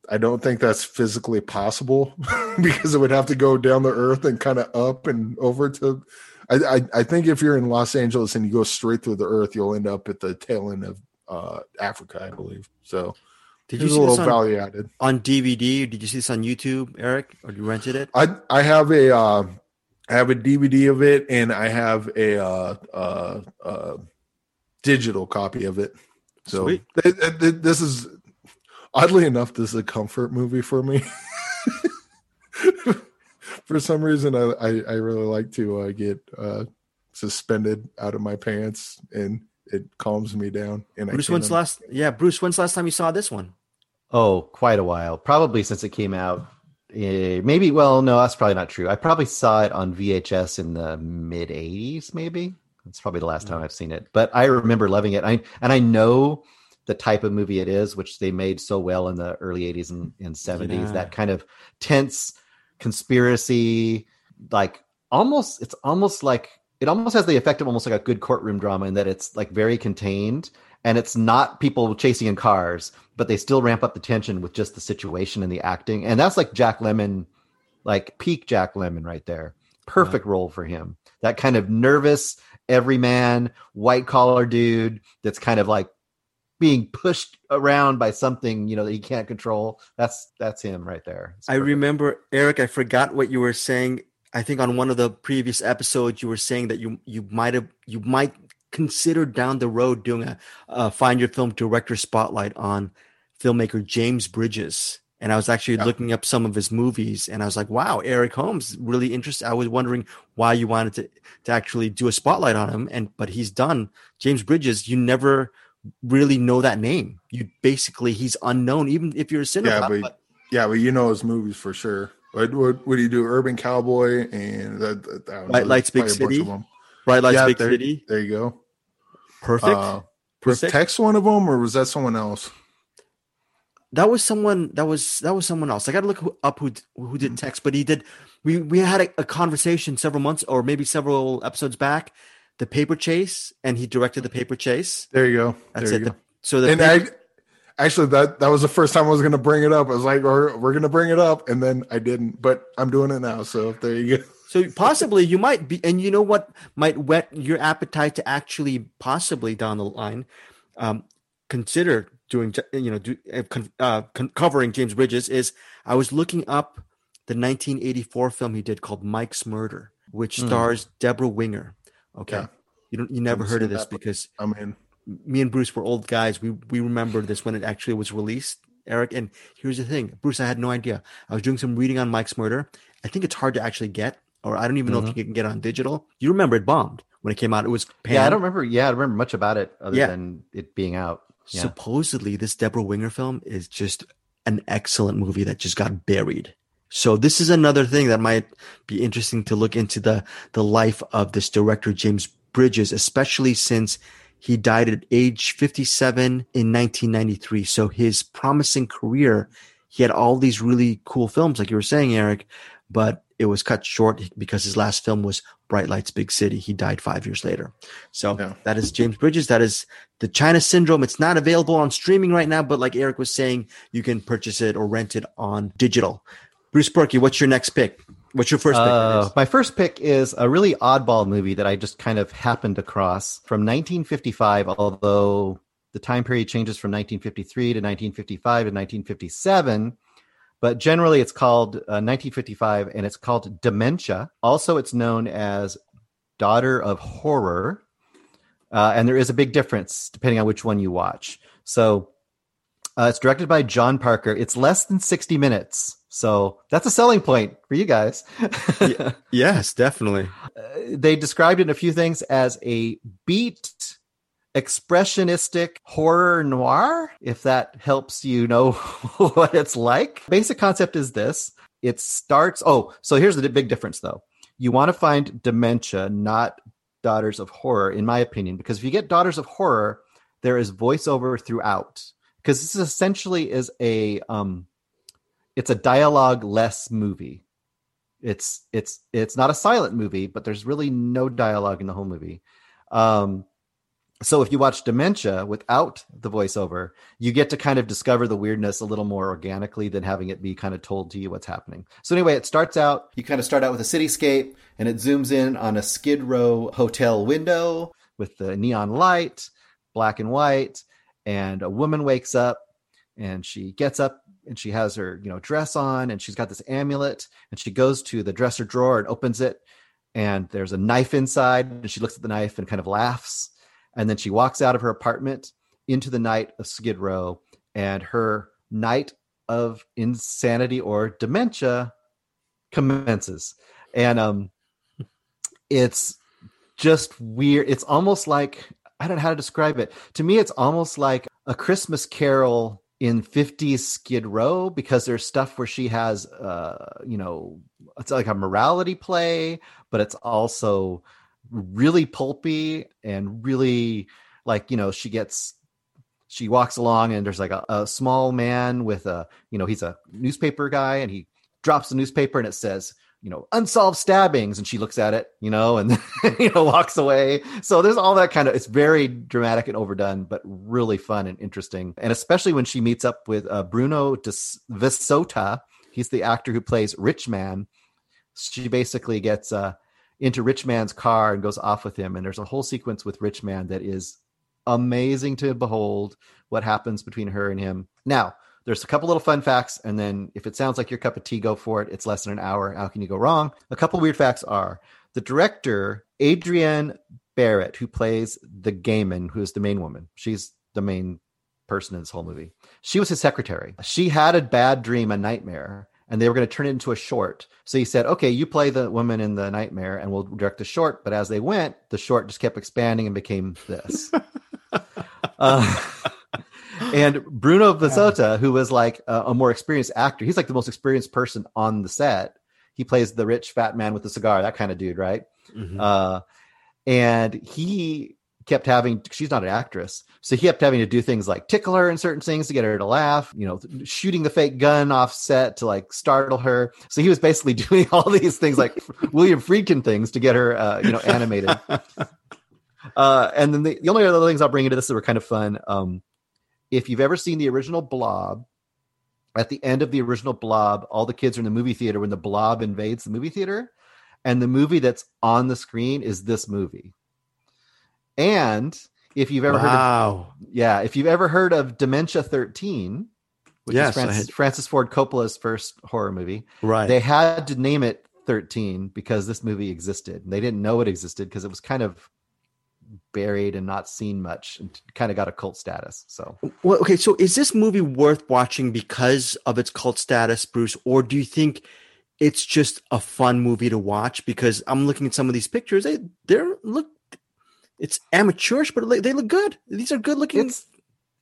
C: I don't think that's physically possible because it would have to go down the earth and kind of up and over to. I, I, I think if you're in Los Angeles and you go straight through the earth, you'll end up at the tail end of uh, Africa, I believe. So
A: did you see a little on, value added on DVD? Did you see this on YouTube, Eric, or you rented it?
C: I I have a uh, I have a DVD of it, and I have a uh, uh, uh digital copy of it. So it, it, it, this is oddly enough, this is a comfort movie for me. for some reason, I, I, I really like to uh, get uh, suspended out of my pants, and it calms me down. And
A: Bruce, when's last? Yeah, Bruce, when's last time you saw this one?
B: Oh, quite a while. Probably since it came out. Uh, maybe. Well, no, that's probably not true. I probably saw it on VHS in the mid '80s, maybe. It's probably the last time. I've seen it, but I remember loving it. I and I know the type of movie it is, which they made so well in the early '80s and, and '70s. Yeah. That kind of tense conspiracy, like almost it's almost like it almost has the effect of almost like a good courtroom drama in that it's like very contained and it's not people chasing in cars, but they still ramp up the tension with just the situation and the acting. And that's like Jack Lemmon, like peak Jack Lemmon right there. Perfect yeah. role for him. That kind of nervous everyman white collar dude that's kind of like being pushed around by something you know that he can't control. That's that's him right there.
A: I remember Eric. I forgot what you were saying. I think on one of the previous episodes you were saying that you you might have you might consider down the road doing a, a find your film director spotlight on filmmaker James Bridges and I was actually yeah. looking up some of his movies, and I was like, "Wow, Eric Holmes, really interesting." I was wondering why you wanted to to actually do a spotlight on him, and but he's done James Bridges. You never really know that name. You basically he's unknown, even if you're a cinephile.
C: Yeah, but, but yeah, but you know his movies for sure. What what, what do you do? Urban Cowboy and that, that,
A: that Bright Lights, Big City. Bright Lights, yeah, Big
C: there,
A: City.
C: There you go.
A: Perfect. Uh,
C: was Perfect. Tex one of them, or was that someone else?
A: That was someone that was that was someone else. I got to look up who who did text, but he did. We we had a, a, conversation several months or maybe several episodes back. The paper chase, and he directed the paper chase.
C: There you go.
A: That's
C: there it.
A: So the
C: and paper, I actually that that was the first time I was going to bring it up. I was like, we're we're going to bring it up, and then I didn't, but I'm doing it now. So there you go.
A: So possibly you might be, and you know what might whet your appetite to actually possibly down the line um, consider doing you know do, uh, uh covering James Bridges is I was looking up the 1984 film he did called Mike's Murder, which mm. stars Debra Winger. Okay, yeah. you don't you never heard of this because
C: I mean,
A: me and Bruce were old guys. We we remember this when it actually was released, Eric. And here's the thing, Bruce, I had no idea. I was doing some reading on Mike's Murder. I think it's hard to actually get, or I don't even mm-hmm. know if mm-hmm. you can get on digital. You remember it bombed when it came out. It was
B: yeah. I don't remember. Yeah, I don't remember much about it other yeah. than it being out.
A: Supposedly, this Deborah Winger film is just an excellent movie that just got buried. So this is another thing that might be interesting to look into the the life of this director James Bridges, especially since he died at age 57 in 1993. So his promising career, he had all these really cool films, like you were saying, Eric, but it was cut short because his last film was Bright Lights Big City. He died five years later. So yeah. that is James Bridges. That is the China Syndrome. It's not available on streaming right now, but like Eric was saying, you can purchase it or rent it on digital. Bruce Purkey, what's your next pick? What's your first uh,
B: pick? My first pick is a really oddball movie that I just kind of happened across from 1955, although the time period changes from 1953 to 1955 to 1957 but generally it's called uh, 1955 and it's called Dementia. Also, it's known as Daughter of Horror. Uh, and there is a big difference depending on which one you watch. So uh, it's directed by John Parker. It's less than 60 minutes. So that's a selling point for you guys.
A: yes, definitely.
B: Uh, they described it in a few things as a beat expressionistic horror noir, if that helps you know what it's like. Basic concept is this it starts. Oh, so here's the big difference though. You want to find dementia, not daughters of horror, in my opinion, because if you get daughters of horror, there is voiceover throughout. Because this essentially is a um it's a dialogue less movie. It's it's it's not a silent movie, but there's really no dialogue in the whole movie. Um, so if you watch dementia without the voiceover you get to kind of discover the weirdness a little more organically than having it be kind of told to you what's happening. So anyway it starts out you kind of start out with a cityscape and it zooms in on a skid row hotel window with the neon light black and white and a woman wakes up and she gets up and she has her you know dress on and she's got this amulet and she goes to the dresser drawer and opens it and there's a knife inside and she looks at the knife and kind of laughs and then she walks out of her apartment into the night of Skid Row, and her night of insanity or dementia commences. And um, it's just weird. It's almost like I don't know how to describe it. To me, it's almost like a Christmas Carol in 50s Skid Row because there's stuff where she has, uh, you know, it's like a morality play, but it's also really pulpy and really like you know she gets she walks along and there's like a, a, small man with a you know he's a newspaper guy and he drops the newspaper and it says you know unsolved stabbings. And she looks at it you know and you know walks away. So there's all that kind of it's very dramatic and overdone but really fun and interesting. And especially when she meets up with uh, bruno de Visota he's the actor who plays rich man. She basically gets uh into Rich Man's car and goes off with him. And there's a whole sequence with Rich Man that is amazing to behold what happens between her and him. Now, there's a couple little fun facts, and then if it sounds like your cup of tea, go for it. It's less than an hour. How can you go wrong? A couple weird facts are the director, Adrienne Barrett, who plays the Gamine, who is the main woman. She's the main person in this whole movie. She was his secretary. She had a bad dream, a nightmare, and they were going to turn it into a short. So he said, "Okay, you play the woman in the nightmare, and we'll direct the short." But as they went, the short just kept expanding and became this. uh, and Bruno VeSota, who was like a, a, more experienced actor, he's like the most experienced person on the set. He plays the rich fat man with the cigar, that kind of dude, right? Mm-hmm. Uh, and he kept having she's not an actress so he kept having to do things like tickle her in certain things to get her to laugh you know shooting the fake gun off set to like startle her. So he was basically doing all these things like william friedkin things to get her uh, you know animated. Uh, and then the, the, only other things i'll bring into this that were kind of fun um, if you've ever seen the original blob at the end of the original blob all the kids are in the movie theater when the blob invades the movie theater and the movie that's on the screen is this movie and if you've ever wow. heard of yeah if you've ever heard of dementia 13 which yes, is francis, francis ford coppola's first horror movie
A: right
B: they had to name it 13 because this movie existed they didn't know it existed because it was kind of buried and not seen much and kind of got a cult status. So,
A: well, okay. So, is this movie worth watching because of its cult status, Bruce, or do you think it's just a fun movie to watch? Because I'm looking at some of these pictures; they they're look, it's amateurish, but they look good. These are good looking.
B: It's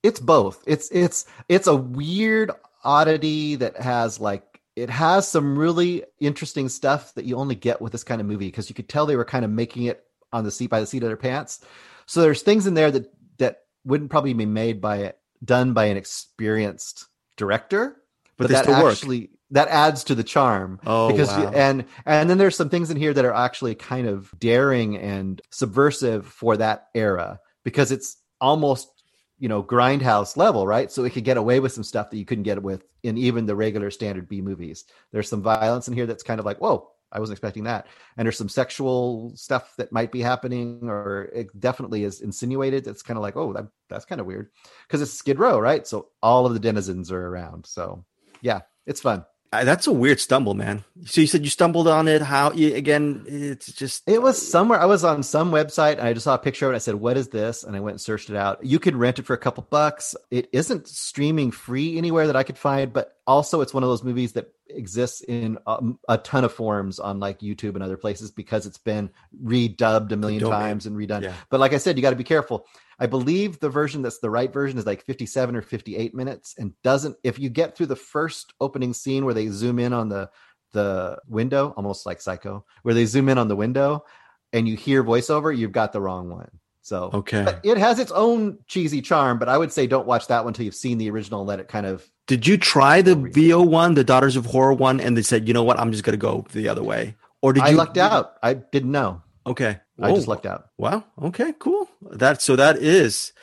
B: it's both. It's it's it's a weird oddity that has like it has some really interesting stuff that you only get with this kind of movie because you could tell they were kind of making it on the seat by the seat of their pants. So there's things in there that that wouldn't probably be made by done by an experienced director,
A: but, but that actually work.
B: That adds to the charm.
A: Oh, because wow.
B: and and then there's some things in here that are actually kind of daring and subversive for that era because it's almost you know grindhouse level right so it could get away with some stuff that you couldn't get with in even the regular standard b movies there's some violence in here that's kind of like whoa I wasn't expecting that. And there's some sexual stuff that might be happening, or it definitely is insinuated. It's kind of like, oh, that, that's kind of weird because it's Skid Row, right? So all of the denizens are around. So yeah, it's fun.
A: That's a weird stumble, man. So you said you stumbled on it. How you, again? It's just
B: it was somewhere. I was on some website and I just saw a picture of it. I said, "What is this?" And I went and searched it out. You could rent it for a couple bucks. It isn't streaming free anywhere that I could find, but also it's one of those movies that exists in a, a ton of forms on like YouTube and other places because it's been redubbed a million times and redone. Yeah. But like I said, you got to be careful I believe the version that's the right version is like 57 or 58 minutes and doesn't if you get through the first opening scene where they zoom in on the the window, almost like Psycho, where they zoom in on the window and you hear voiceover, you've got the wrong one. So
A: okay,
B: it has its own cheesy charm, but I would say don't watch that one until you've seen the original and let it kind of.
A: Did you try the VO one, the Daughters of Horror one, and they said, you know what, I'm just gonna go the other way, or did
B: I
A: you?
B: I lucked out. I didn't know.
A: Okay.
B: I just lucked out.
A: Wow. Okay, cool. That so that is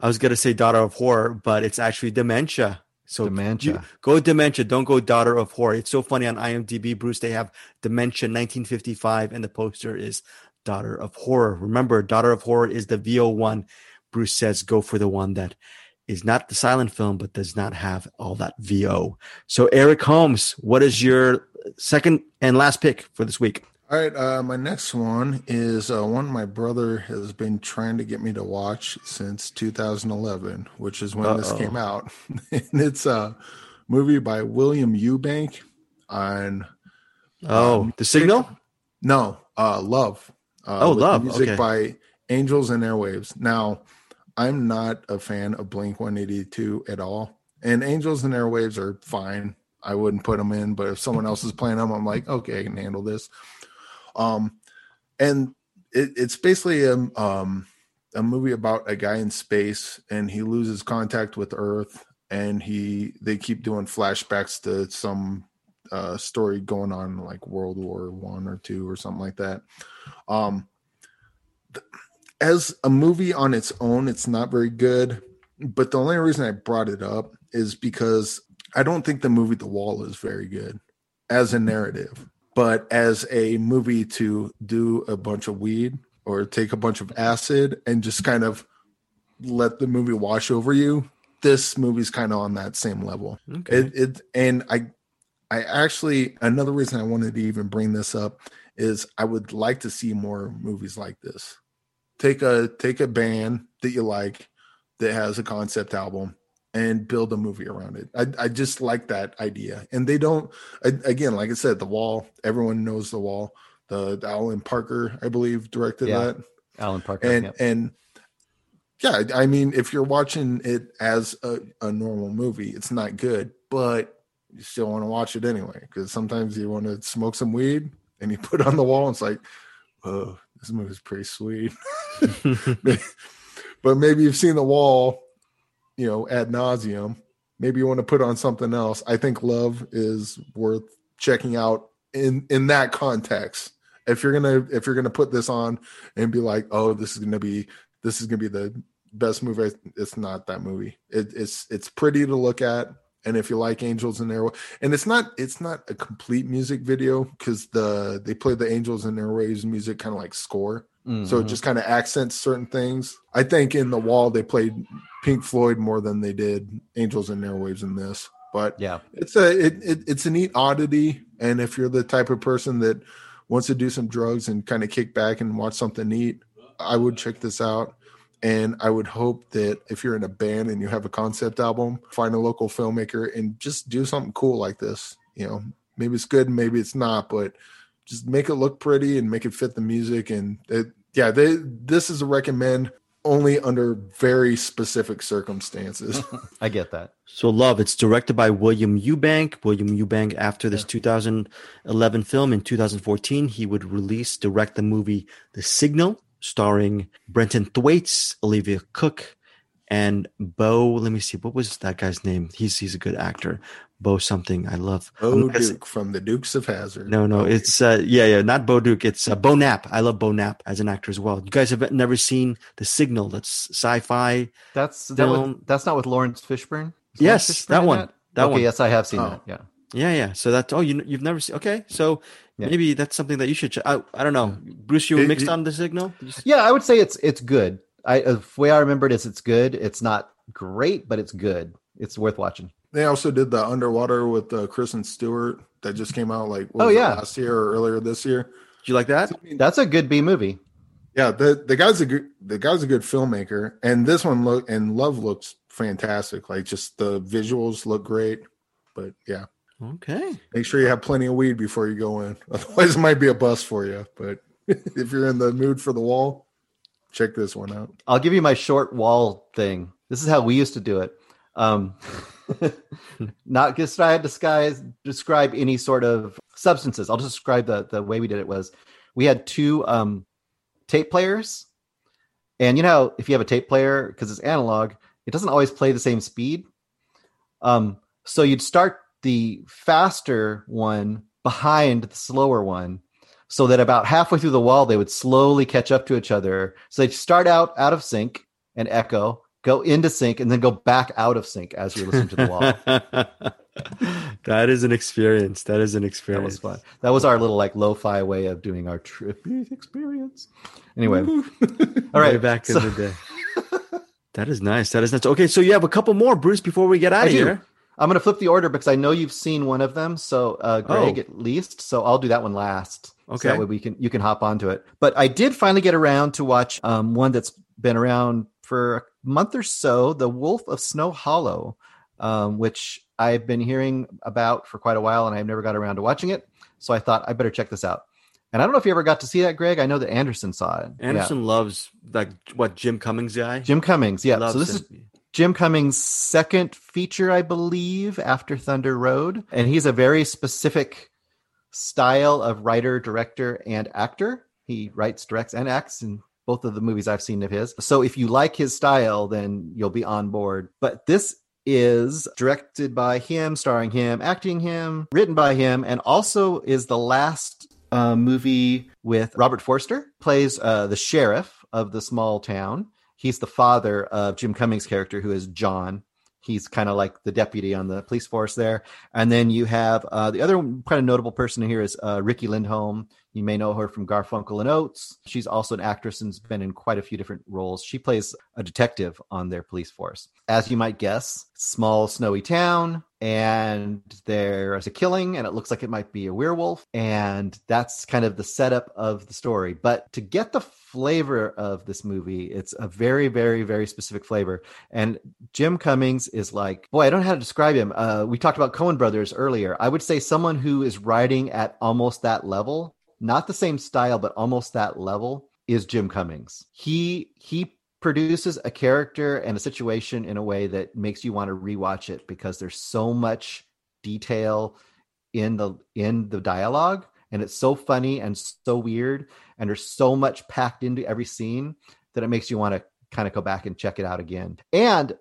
A: I was gonna say daughter of horror, but it's actually dementia. So
B: dementia. You,
A: go dementia. Don't go daughter of horror. It's so funny on IMDb, Bruce. They have dementia 1955, and the poster is daughter of horror. Remember, daughter of horror is the VO one. Bruce says go for the one that is not the silent film, but does not have all that VO. So Eric Holmes, what is your second and last pick for this week?
C: All right, uh, my next one is uh, one my brother has been trying to get me to watch since 2011, which is when Uh-oh. this came out. and it's a movie by William Eubank on.
A: Oh, um, The Signal?
C: No, uh, Love. Uh,
A: oh, Love.
C: Music
A: okay.
C: by Angels and Airwaves. Now, I'm not a fan of Blink 182 at all. And Angels and Airwaves are fine. I wouldn't put them in, but if someone else is playing them, I'm like, okay, I can handle this. Um, and it, it's basically a, um, a movie about a guy in space and he loses contact with Earth and he they keep doing flashbacks to some uh, story going on like World War One or two or something like that. Um, th- as a movie on its own, it's not very good. But the only reason I brought it up is because I don't think the movie The Wall is very good as a narrative but as a movie to do a bunch of weed or take a bunch of acid and just kind of let the movie wash over you. This movie's kind of on that same level. Okay. It, it and I I actually another reason I wanted to even bring this up is I would like to see more movies like this. Take a take a band that you like that has a concept album and build a movie around it. I, I just like that idea. And they don't, again, like I said, The Wall, everyone knows The Wall. The, the Alan Parker, I believe, directed yeah. that.
B: Alan Parker.
C: And,
B: yep.
C: and yeah, I mean, if you're watching it as a, a normal movie, it's not good, but you still want to watch it anyway. Because sometimes you want to smoke some weed and you put on the wall, and it's like, oh, this movie's pretty sweet. but maybe you've seen the wall you know ad nauseum maybe you want to put on something else i think love is worth checking out in in that context if you're gonna if you're gonna put this on and be like oh this is gonna be this is gonna be the best movie it's not that movie it, it's it's pretty to look at and if you like angels and airwaves and it's not it's not a complete music video because the they play the angels and airwaves music kind of like score. Mm-hmm. so it mm-hmm. just kind of accents certain things. I think in the wall they played pink floyd more than they did angels and airwaves in this. But
B: yeah.
C: it's a it, it it's a neat oddity. And if you're the type of person that wants to do some drugs and kind of kick back and watch something neat i would check this out and I would hope that if you're in a band and you have a concept album, find a local filmmaker and just do something cool like this. You know, maybe it's good, maybe it's not, but just make it look pretty and make it fit the music. And it, yeah, they, this is a recommend only under very specific circumstances.
B: I get that.
A: So, Love, it's directed by William Eubank. William Eubank, after this 2011 film in 2014, he would release, direct the movie The Signal, starring Brenton Thwaites, Olivia Cooke, and Bo. Let me see, what was that guy's name? He's he's a good actor. Bo something. I love
C: Bo Duke from the Dukes of Hazzard.
A: No, no, it's uh, yeah, yeah, not Bo Duke. It's uh, Beau Knapp. I love Beau Knapp as an actor as well. You guys have never seen The Signal? That's sci-fi.
B: That's that one, that's not with Laurence Fishburne.
A: Is yes, Fishburne that one. That, that
B: okay,
A: one.
B: yes, I have seen oh. that. Yeah.
A: Yeah, yeah. So that's oh, you you've never seen. Okay, so yeah. maybe that's something that you should. Ch- I, I don't know, Bruce. You were mixed it, on the signal.
B: Yeah, I would say it's it's good. I the way I remember it is it's good. It's not great, but it's good. It's worth watching.
C: They also did the underwater with uh, and Stewart that just came out like
B: oh yeah
C: last year or earlier this year. Did
A: you like that?
B: That's a good B movie.
C: Yeah, the the guy's a good the guy's a good filmmaker, and this one look and Love looks fantastic. Like just the visuals look great, but yeah.
A: Okay.
C: Make sure you have plenty of weed before you go in. Otherwise, it might be a bust for you. But if you're in the mood for the wall, check this one out.
B: I'll give you my short wall thing. This is how we used to do it. Um, not just try to disguise, describe any sort of substances. I'll just describe the, the way we did it was we had two um, tape players. And you know, if you have a tape player, because it's analog, it doesn't always play the same speed. Um, so you'd start the faster one behind the slower one so that about halfway through the wall they would slowly catch up to each other. So they'd start out out of sync and echo go into sync and then go back out of sync as we listen to the wall.
A: That is an experience. That is an experience
B: that was fun. That was our little like lo-fi way of doing our trippy experience. Anyway. All right
A: Way back in the day. That is nice. That is nice. Okay so you have a couple more bruce before we get out of here
B: I'm going to flip the order because I know you've seen one of them. So uh, Greg, oh. at least. So I'll do that one last. Okay. So that way we can you can hop onto it. But I did finally get around to watch um, one that's been around for a month or so, The Wolf of Snow Hollow, um, which I've been hearing about for quite a while, and I've never got around to watching it. So I thought I better check this out. And I don't know if you ever got to see that, Greg. I know that Anderson saw it.
A: Anderson yeah. loves like what Jim Cummings guy.
B: Jim Cummings, yeah. So this is Jim Cummings' second feature, I believe, after Thunder Road. And he's a very specific style of writer, director, and actor. He writes, directs, and acts in both of the movies I've seen of his. So if you like his style, then you'll be on board. But this is directed by him, starring him, acting him, written by him, and also is the last uh, movie with Robert Forster, plays uh, the sheriff of the small town he's the father of Jim Cummings' character, who is John. He's kind of like the deputy on the police force there. And then you have uh, the other kind of notable person here is uh, Riki Lindhome. You may know her from Garfunkel and Oates. She's also an actress and's been in quite a few different roles. She plays a detective on their police force. As you might guess, small snowy town, and there's a killing, and it looks like it might be a werewolf. And that's kind of the setup of the story. But to get the flavor of this movie, it's a very, very, very specific flavor. And Jim Cummings is like, boy, I don't know how to describe him. Uh, we talked about Coen Brothers earlier. I would say someone who is writing at almost that level not the same style, but almost that level is Jim Cummings. He he produces a character and a situation in a way that makes you want to rewatch it because there's so much detail in the in the dialogue and it's so funny and so weird and there's so much packed into every scene that it makes you want to kind of go back and check it out again. And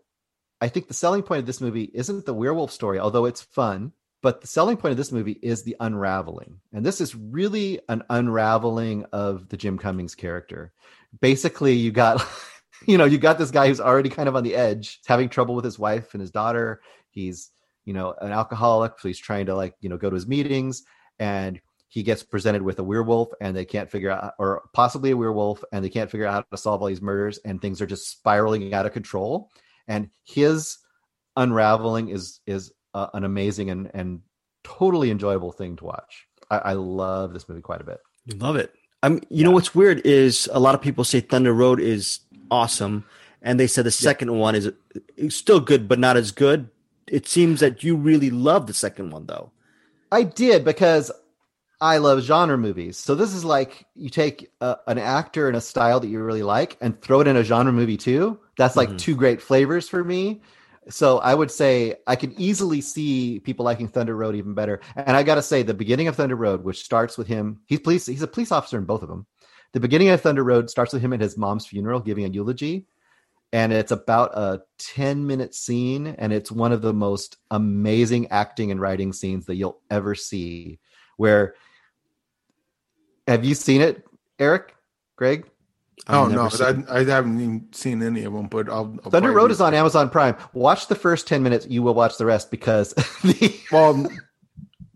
B: I think the selling point of this movie isn't the werewolf story, although it's fun. But the selling point of this movie is the unraveling. And this is really an unraveling of the Jim Cummings character. Basically, you got you know, you got this guy who's already kind of on the edge, having trouble with his wife and his daughter. He's, you know, an alcoholic, so he's trying to like, you know, go to his meetings and he gets presented with a werewolf and they can't figure out or possibly a werewolf and they can't figure out how to solve all these murders and things are just spiraling out of control and his unraveling is is uh, an amazing and and totally enjoyable thing to watch. I, I love this movie quite a bit.
A: You love it. I'm. You yeah. know what's weird is a lot of people say Thunder Road is awesome, and they said the second yeah. one is, still good, but not as good. It seems that you really love the second one, though.
B: I did because I love genre movies. So this is like you take a, an actor and a style that you really like and throw it in a genre movie too. That's like mm-hmm. two great flavors for me. So I would say I can easily see people liking Thunder Road even better. And I got to say, the beginning of Thunder Road, which starts with him, he's police, he's a police officer in both of them. The beginning of Thunder Road starts with him at his mom's funeral giving a eulogy. And it's about a 10 minute scene. And it's one of the most amazing acting and writing scenes that you'll ever see. Where have you seen it, Eric? Greg?
C: Oh no, I, I, haven't even seen any of them. But I'll,
B: I'll Thunder Road is on Amazon Prime. Watch the first ten minutes. You will watch the rest because the
C: well,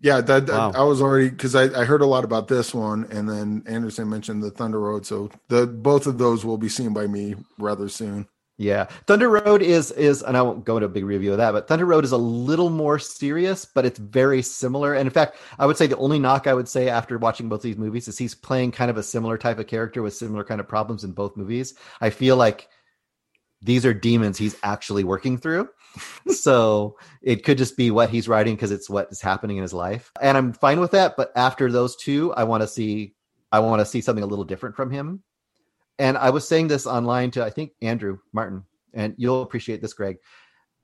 C: yeah, that, wow. I was already because I, I heard a lot about this one, and then Anderson mentioned the Thunder Road, so the both of those will be seen by me rather soon.
B: Yeah, Thunder Road is is, and I won't go into a big review of that, but Thunder Road is a little more serious, but it's very similar. And in fact, I would say the only knock I would say after watching both these movies is he's playing kind of a similar type of character with similar kind of problems in both movies. I feel like these are demons he's actually working through. so it could just be what he's writing because it's what is happening in his life. And I'm fine with that. But after those two, I want to see I want to see something a little different from him. And I was saying this online to I think Andrew Martin, and you'll appreciate this, Greg.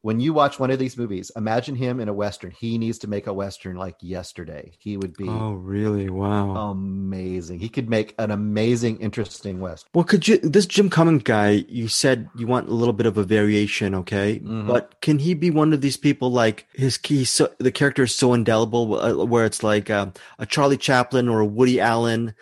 B: When you watch one of these movies, imagine him in a western. He needs to make a western like yesterday. He would be
A: Oh, really? Wow.
B: Amazing. He could make an amazing, interesting western.
A: Well, could you this Jim Cummings guy, you said you want a little bit of a variation, okay? Mm-hmm. But can he be one of these people like his key so the character is so indelible uh, where it's like uh, a Charlie Chaplin or a Woody Allen?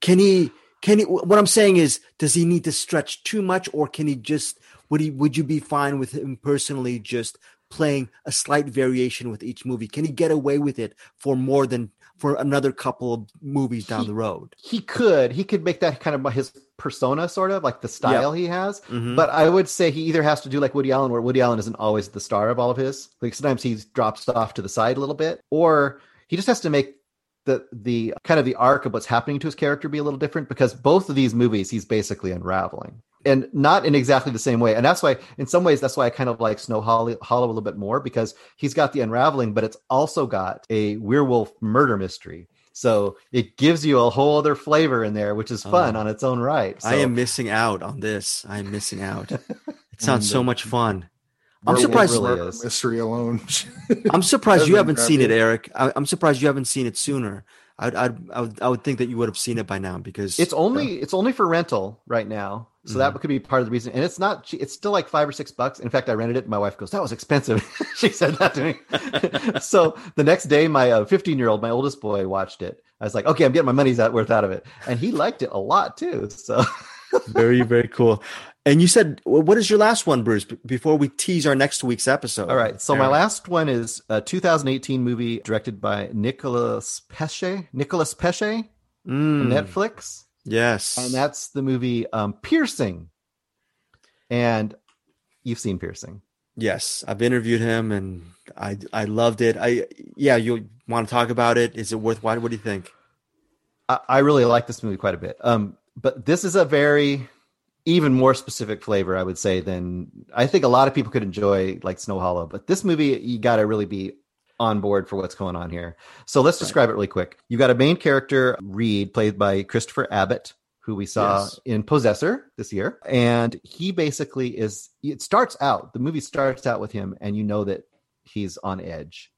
A: Can he can he? What I'm saying is, does he need to stretch too much, or can he just? Would he? Would you be fine with him personally just playing a slight variation with each movie? Can he get away with it for more than for another couple of movies down
B: he,
A: the road?
B: He could. He could make that kind of his persona, sort of like the style he has. Mm-hmm. But I would say he either has to do like Woody Allen, where Woody Allen isn't always the star of all of his. Like sometimes he drops off to the side a little bit, or he just has to make the the kind of the arc of what's happening to his character be a little different because both of these movies he's basically unraveling. And not in exactly the same way. And that's why in some ways that's why i kind of like snow hollow, hollow a little bit more because he's got the unraveling but it's also got a werewolf murder mystery. So it gives you a whole other flavor in there which is oh. fun oh, on its own right. So,
A: i am missing out on this. I am missing out. It sounds so uh, much fun I'm surprised.
C: Really mystery alone.
A: I'm surprised you haven't seen it, Eric. I, am surprised you haven't seen it sooner. I'd, I'd, I would, I would think that you would have seen it by now because
B: it's only, uh, it's only for rental right now. So mm-hmm. that could be part of the reason. And it's not, it's still like five or six bucks. In fact, I rented it. my wife goes, that was expensive. she said that to me. so the next day, my 15 uh, year old, my oldest boy watched it. I was like, okay, I'm getting my money's worth out of it. And he liked it a lot too. So
A: very, very cool. And you said, what is your last one, Bruce, before we tease our next week's episode?
B: All right. So, Aaron. my last one is a 2018 movie directed by Nicholas Pesce. Nicholas Pesce. mm. Netflix.
A: Yes,
B: and that's the movie um, Piercing. And you've seen Piercing.
A: Yes, I've interviewed him, and I I loved it. I yeah, you want to talk about it? Is it worthwhile? What do you think?
B: I, I really like this movie quite a bit. Um, but this is a very even more specific flavor, I would say, than I think a lot of people could enjoy, like Snow Hollow. But this movie, you got to really be on board for what's going on here. So let's describe right. it really quick. You got a main character, Reed, played by Christopher Abbott, who we saw yes. in Possessor this year. And he basically is, it starts out, the movie starts out with him, and you know that he's on edge.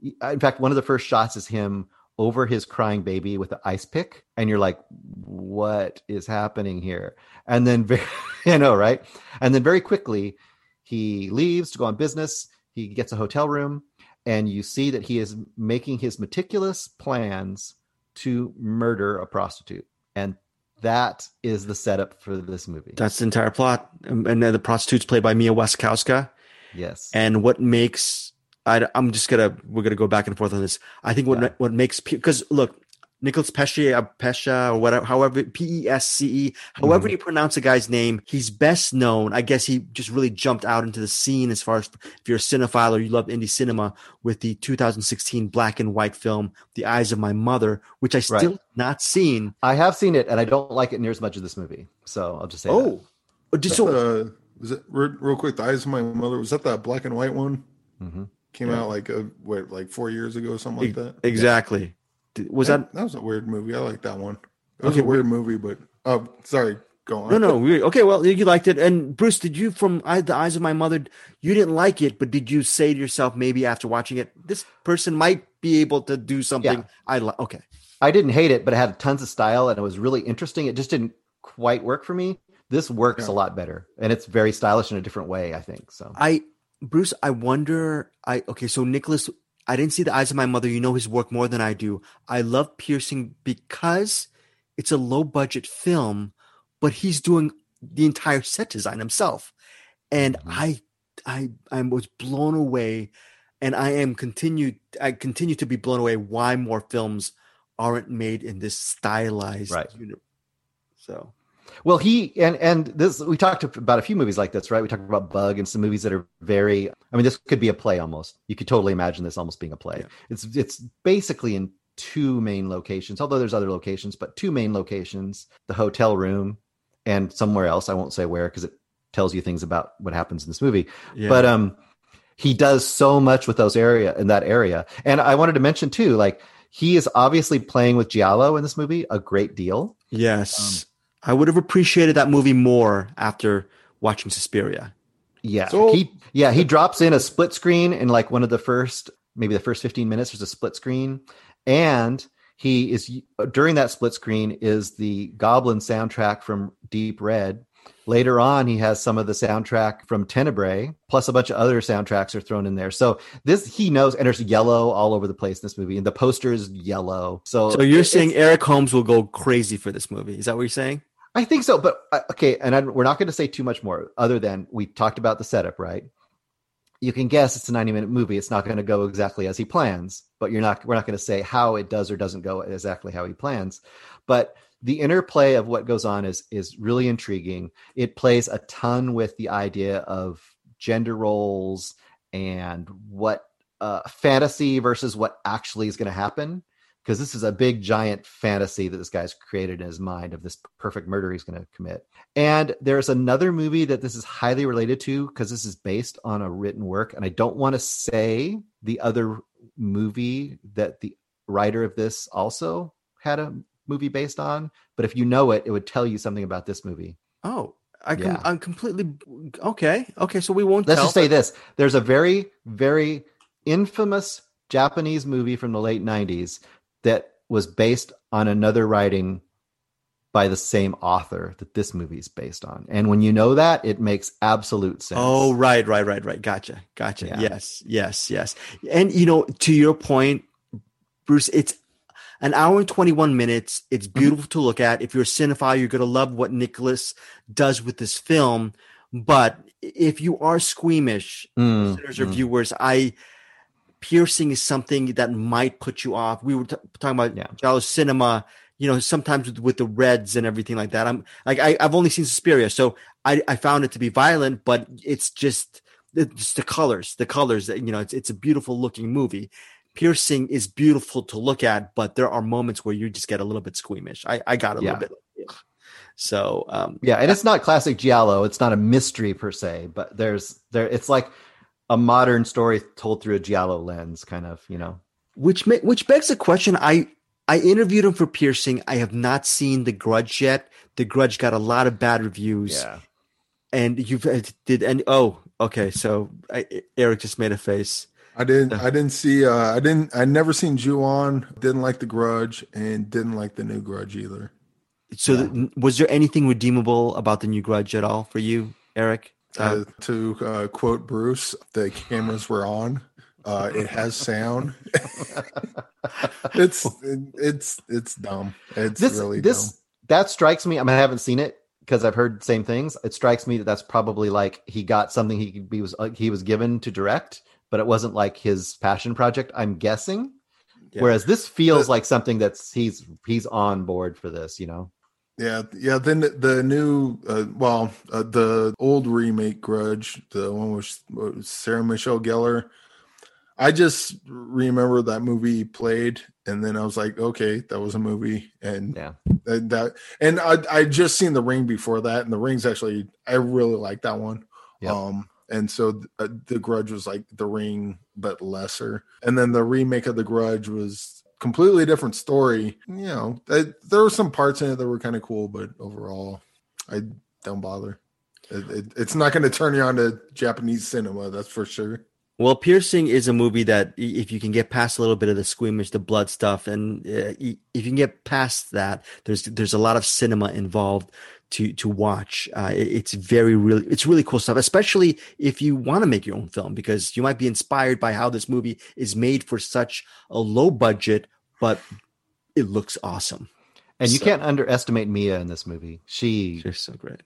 B: In fact, one of the first shots is him over his crying baby with an ice pick and you're like what is happening here? And then very you know right? And then very quickly he leaves to go on business. He gets a hotel room and you see that he is making his meticulous plans to murder a prostitute. And that is the setup for this movie.
A: That's the entire plot. And then the prostitute's played by mia wasikowska.
B: Yes.
A: And what makes I, am just gonna we're gonna go back and forth on this. I think what yeah. what makes because look, Nicholas Pesce, uh, Pesce, or whatever, however P E S C E, however mm-hmm. you pronounce a guy's name, he's best known. I guess he just really jumped out into the scene as far as if you're a cinephile or you love indie cinema with the 2016 black and white film "The Eyes of My Mother," which I still right. not seen.
B: I have seen it, and I don't like it near as much as this movie. So I'll just say,
A: oh,
C: that. just so. Uh, was it real quick? The Eyes of My Mother was that that black and white one? Mm-hmm. Came yeah. out like a what, like four years ago, something like that.
A: Exactly. Was that,
C: that that was a weird movie? I like that one. It was okay, a weird movie, but oh, sorry. Go on.
A: No, no. We, okay, well, you liked it. And Bruce, did you, from the eyes of my mother, you didn't like it, but did you say to yourself, maybe after watching it, this person might be able to do something yeah. I like? Okay.
B: I didn't hate it, but it had tons of style and it was really interesting. It just didn't quite work for me. This works yeah. a lot better, and it's very stylish in a different way. I think so.
A: I Bruce, I wonder. I okay. So Nicholas, I didn't see the eyes of my mother. You know his work more than I do. I love Piercing because it's a low budget film, but he's doing the entire set design himself, and mm-hmm. I, I, I was blown away, and I am continued. I continue to be blown away. Why more films aren't made in this stylized
B: right.
A: Unit. So
B: well, he and and this we talked about a few movies like this, right? We talked about Bug and some movies that are very. I mean, this could be a play almost. You could totally imagine this almost being a play. Yeah. It's it's basically in two main locations, although there's other locations, but two main locations: the hotel room and somewhere else. I won't say where because it tells you things about what happens in this movie. Yeah. But um, he does so much with those area in that area. And I wanted to mention too, like he is obviously playing with Giallo in this movie a great deal.
A: Yes. Um, I would have appreciated that movie more after watching Suspiria.
B: Yeah, so, he yeah he drops in a split screen in like one of the first maybe the first 15 minutes there's a split screen and he is during that split screen is the goblin soundtrack from deep red Later on, he has some of the soundtrack from Tenebrae, plus a bunch of other soundtracks are thrown in there. So this he knows, and there's yellow all over the place in this movie, and the poster is yellow. So,
A: so you're saying Eric Holmes will go crazy for this movie? Is that what you're saying?
B: I think so, but uh, okay, and I, we're not going to say too much more, other than we talked about the setup, right? You can guess it's a 90 minute movie. It's not going to go exactly as he plans, but you're not. We're not going to say how it does or doesn't go exactly how he plans. But the interplay of what goes on is is really intriguing. It plays a ton with the idea of gender roles and what uh, fantasy versus what actually is going to happen because this is a big giant fantasy that this guy's created in his mind of this perfect murder he's going to commit. And there's another movie that this is highly related to because this is based on a written work. And I don't want to say the other movie that the writer of this also had a movie based on, but if you know it, it would tell you something about this movie.
A: Oh, I can, yeah. I'm completely okay. Okay, so we won't.
B: Let's tell, just say this: there's a very, very infamous Japanese movie from the late '90s that was based on another writing by the same author that this movie is based on. And when you know that, it makes absolute sense.
A: Oh, right, right, right, right. Gotcha. Gotcha. Yeah. Yes, yes, yes. And you know, to your point, Bruce, it's an hour and 21 minutes. It's mm-hmm. beautiful to look at. If you're a cinephile, you're going to love what Nicholas does with this film. But if you are squeamish, mm, listeners or mm. viewers, I piercing is something that might put you off. We were t- talking about yeah. cinema. you know, sometimes with, with the reds and everything like that. I'm like I, I've only seen Suspiria, so I, I found it to be violent, but it's just it's the colors, the colors that you know, it's it's a beautiful looking movie. Piercing is beautiful to look at, but there are moments where you just get a little bit squeamish. I, I got a yeah. little bit. So um,
B: yeah, and it's not classic giallo. It's not a mystery per se, but there's there. It's like a modern story told through a giallo lens, kind of. You know,
A: which may, which begs the question. I I interviewed him for Piercing. I have not seen The Grudge yet. The Grudge got a lot of bad reviews.
B: Yeah.
A: And you've uh, did and oh okay so I, Eric just made a face.
C: I didn't. I didn't see. Uh, I didn't. I never seen Ju-On. Didn't like the Grudge, and didn't like the new Grudge either.
A: So, yeah. th- was there anything redeemable about the new Grudge at all for you, Eric?
C: Uh, uh, to uh, quote Bruce, the cameras were on. Uh, it has sound. it's it's it's dumb. It's this, really this dumb.
B: that strikes me. I mean, I haven't seen it because I've heard same things. It strikes me that that's probably like he got something he, he was uh, he was given to direct, but it wasn't like his passion project. I'm guessing. Yeah. Whereas this feels like something that's he's he's on board for this. You know.
C: Yeah, yeah. Then the new, uh, well, uh, the old remake Grudge, the one with Sarah Michelle Gellar. I just remember that movie played, and then I was like, okay, that was a movie, and
B: yeah,
C: and that, and I I just seen The Ring before that, and The Ring's actually I really like that one. Yep. Um, and so uh, the Grudge was like The Ring but lesser, and then the remake of The Grudge was completely different story. You know, there were some parts in it that were kind of cool, but overall, I don't bother. It, it, it's not going to turn you on to Japanese cinema, that's for sure.
A: Well, Piercing is a movie that if you can get past a little bit of the squeamish, the blood stuff, and uh, if you can get past that, there's there's a lot of cinema involved to to watch. Uh, it, it's very really it's really cool stuff, especially if you want to make your own film because you might be inspired by how this movie is made for such a low budget, but it looks awesome.
B: And you so, can't underestimate Mia in this movie. She
A: she's so great.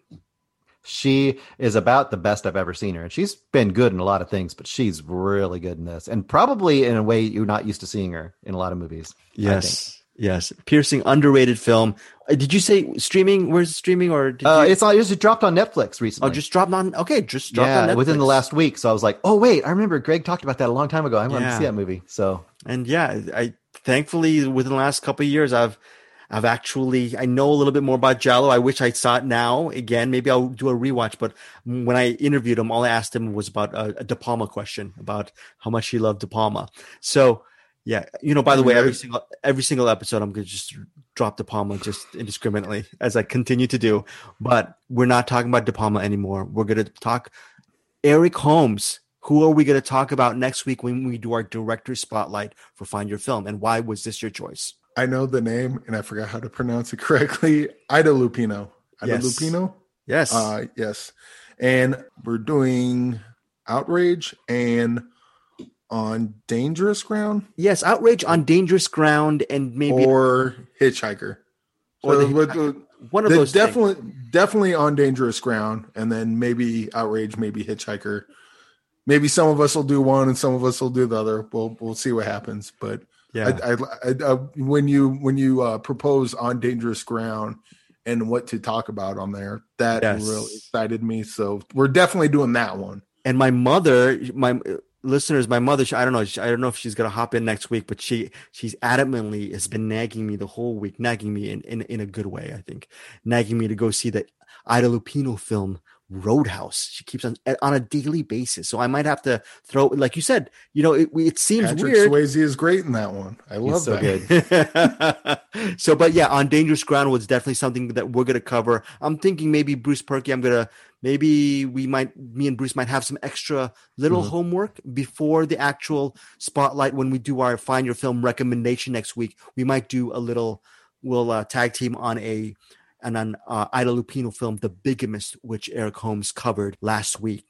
B: She is about the best I've ever seen her, and she's been good in a lot of things, but she's really good in this, and probably in a way you're not used to seeing her in a lot of movies.
A: Yes, Yes, piercing, underrated film. Uh, did you say streaming? Where's it streaming? Or did
B: uh, it's on, it just dropped on Netflix recently.
A: Oh, just dropped on. Okay, just dropped yeah, on Netflix.
B: within the last week. So I was like, oh wait, I remember Greg talked about that a long time ago. I wanted yeah. to see that movie. So
A: and yeah, I thankfully within the last couple of years, I've I've actually I know a little bit more about giallo. I wish I saw it now again. Maybe I'll do a rewatch. But when I interviewed him, all I asked him was about a, a De Palma question about how much he loved De Palma. So yeah, you know. By the way, every single every single episode, I'm gonna just drop De Palma just indiscriminately as I continue to do. But we're not talking about De Palma anymore. We're gonna talk Eric Holmes. Who are we gonna talk about next week when we do our director spotlight for Find Your Film? And why was this your choice?
C: I know the name and I forgot how to pronounce it correctly. Ida Lupino. Ida yes. Lupino.
A: Yes.
C: Uh, yes. And we're doing Outrage and on dangerous ground.
A: Yes, outrage on dangerous ground, and maybe
C: or hitchhiker. Or so the, one of those definitely things. definitely on dangerous ground, and then maybe outrage, maybe hitchhiker. Maybe some of us will do one, and some of us will do the other. We'll we'll see what happens. But yeah, I, I, I, uh, when you when you uh, propose on dangerous ground and what to talk about on there, that yes. really excited me. So we're definitely doing that one.
A: And my mother, my listeners, my mother, I don't know, I don't know if she's gonna hop in next week, but she she's adamantly has been nagging me the whole week, nagging me in in, in a good way, I think, nagging me to go see that Ida Lupino film Roadhouse. She keeps on eh, on a daily basis, so I might have to throw, like you said, you know, it, it seems Patrick weird.
C: Swayze is great in that one. I love He's so
A: that. good. so, but yeah, on Dangerous Ground was definitely something that we're gonna cover. I'm thinking maybe Bruce Purkey. I'm gonna maybe we might, me and Bruce might have some extra little mm-hmm. homework before the actual spotlight when we do our Find Your Film recommendation next week. We might do a little. We'll uh, tag team on a and an uh, Ida Lupino film, The Bigamist, which Eric Holmes covered last week.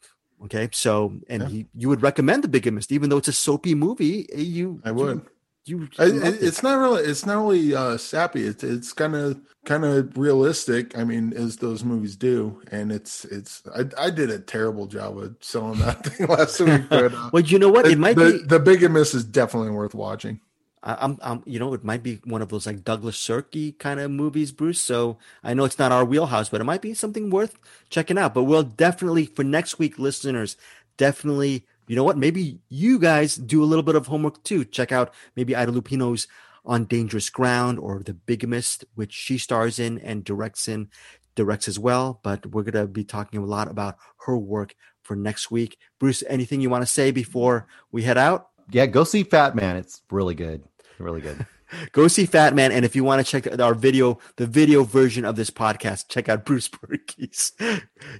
A: Okay, so and yeah. he, you would recommend The Bigamist, even though it's a soapy movie. Eh, you,
C: I would. You, you it. it's not really, it's not really uh, sappy. It's it's kind of kind of realistic. I mean, as those movies do, and it's it's. I, I did a terrible job of selling that thing last week. But
A: uh, well, you know what? It
C: the,
A: might
C: the,
A: be
C: the Bigamist is definitely worth watching.
A: I, am I'm, you know, it might be one of those like Douglas Sirky kind of movies, Bruce. So I know it's not our wheelhouse, but it might be something worth checking out. But we'll definitely for next week, listeners, definitely. You know what? Maybe you guys do a little bit of homework too. Check out maybe Ida Lupino's on Dangerous Ground or The Bigamist, which she stars in and directs in, directs as well. But we're gonna be talking a lot about her work for next week. Bruce, anything you want to say before we head out?
B: Yeah, go see Fat Man. It's really good. Really good.
A: Go see Fat Man, and if you want to check our video, the video version of this podcast, check out Bruce Purkey's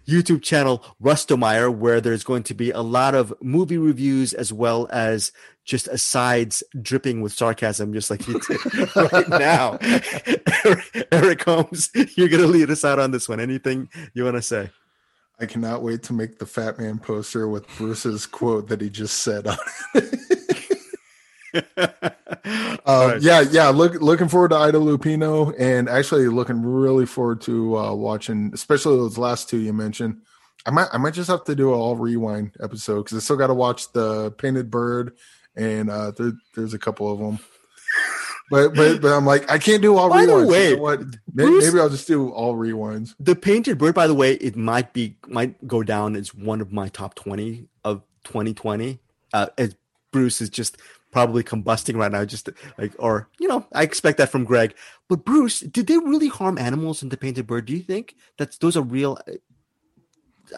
A: YouTube channel, Rustomire, where there's going to be a lot of movie reviews as well as just asides dripping with sarcasm, just like you did right now. Eric Holmes, you're going to lead us out on this one. Anything you want to say?
C: I cannot wait to make the Fat Man poster with Bruce's quote that he just said on it. Uh, yeah, yeah. Look, looking forward to Ida Lupino, and actually looking really forward to uh, watching, especially those last two you mentioned. I might, I might just have to do an all rewind episode because I still got to watch the Painted Bird, and uh, there, there's a couple of them. But but but I'm like I can't do all by rewinds. way, you know what? Maybe, Bruce, maybe, I'll just do all rewinds.
A: The Painted Bird, by the way, it might be might go down as one of my top twenty of 2020. Uh, as Bruce is just probably combusting right now, just like, or, you know, I expect that from Greg. But Bruce, did they really harm animals in the painted bird? Do you think that's those are real?
B: Uh,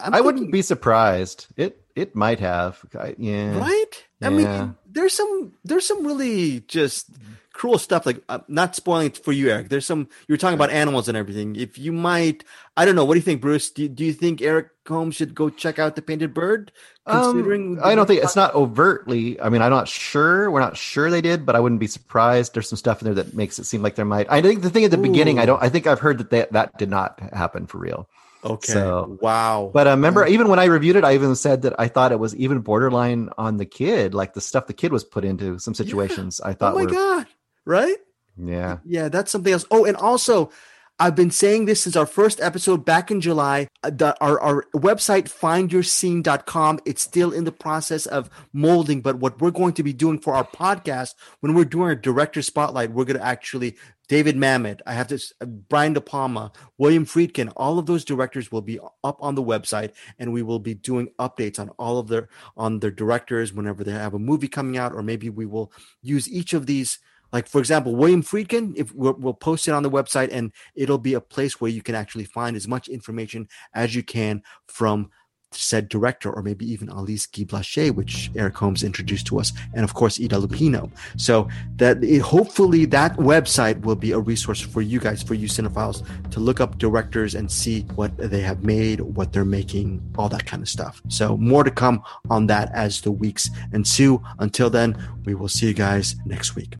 B: I'm I would not be surprised. It it might have. I, yeah.
A: Right. Yeah. I mean, there's some there's some really just cruel stuff. Like, I'm not spoiling it for you, Eric. There's some you were talking about animals and everything. If you might, I don't know. What do you think, Bruce? Do, do you think Eric Holmes should go check out the Painted Bird?
B: Considering, um, I don't think it's not overtly. I mean, I'm not sure. We're not sure they did, but I wouldn't be surprised. There's some stuff in there that makes it seem like there might. I think the thing at the Ooh. beginning, I don't. I think I've heard that they, that did not happen for real.
A: Okay. So, wow.
B: But uh, remember, even when I reviewed it, I even said that I thought it was even borderline on the kid, like the stuff the kid was put into some situations. Yeah. I thought,
A: oh my
B: were,
A: god, right?
B: Yeah.
A: Yeah, that's something else. Oh, and also, I've been saying this since our first episode back in July. Uh, the, our, our website, findyourseen.com, it's still in the process of molding. But what we're going to be doing for our podcast, when we're doing a director spotlight, we're going to actually, David Mamet, I have this, uh, Brian De Palma, William Friedkin, all of those directors will be up on the website and we will be doing updates on all of their, on their directors whenever they have a movie coming out, or maybe we will use each of these like for example, William Friedkin, if we'll, we'll, post it on the website, and it'll be a place where you can actually find as much information as you can from said director, or maybe even Alice Guy Blaché, which Eric Holmes introduced to us, and of course Ida Lupino. So that it, hopefully that website will be a resource for you guys, for you cinephiles, to look up directors and see what they have made, what they're making, all that kind of stuff. So more to come on that as the weeks ensue. Until then, we will see you guys next week.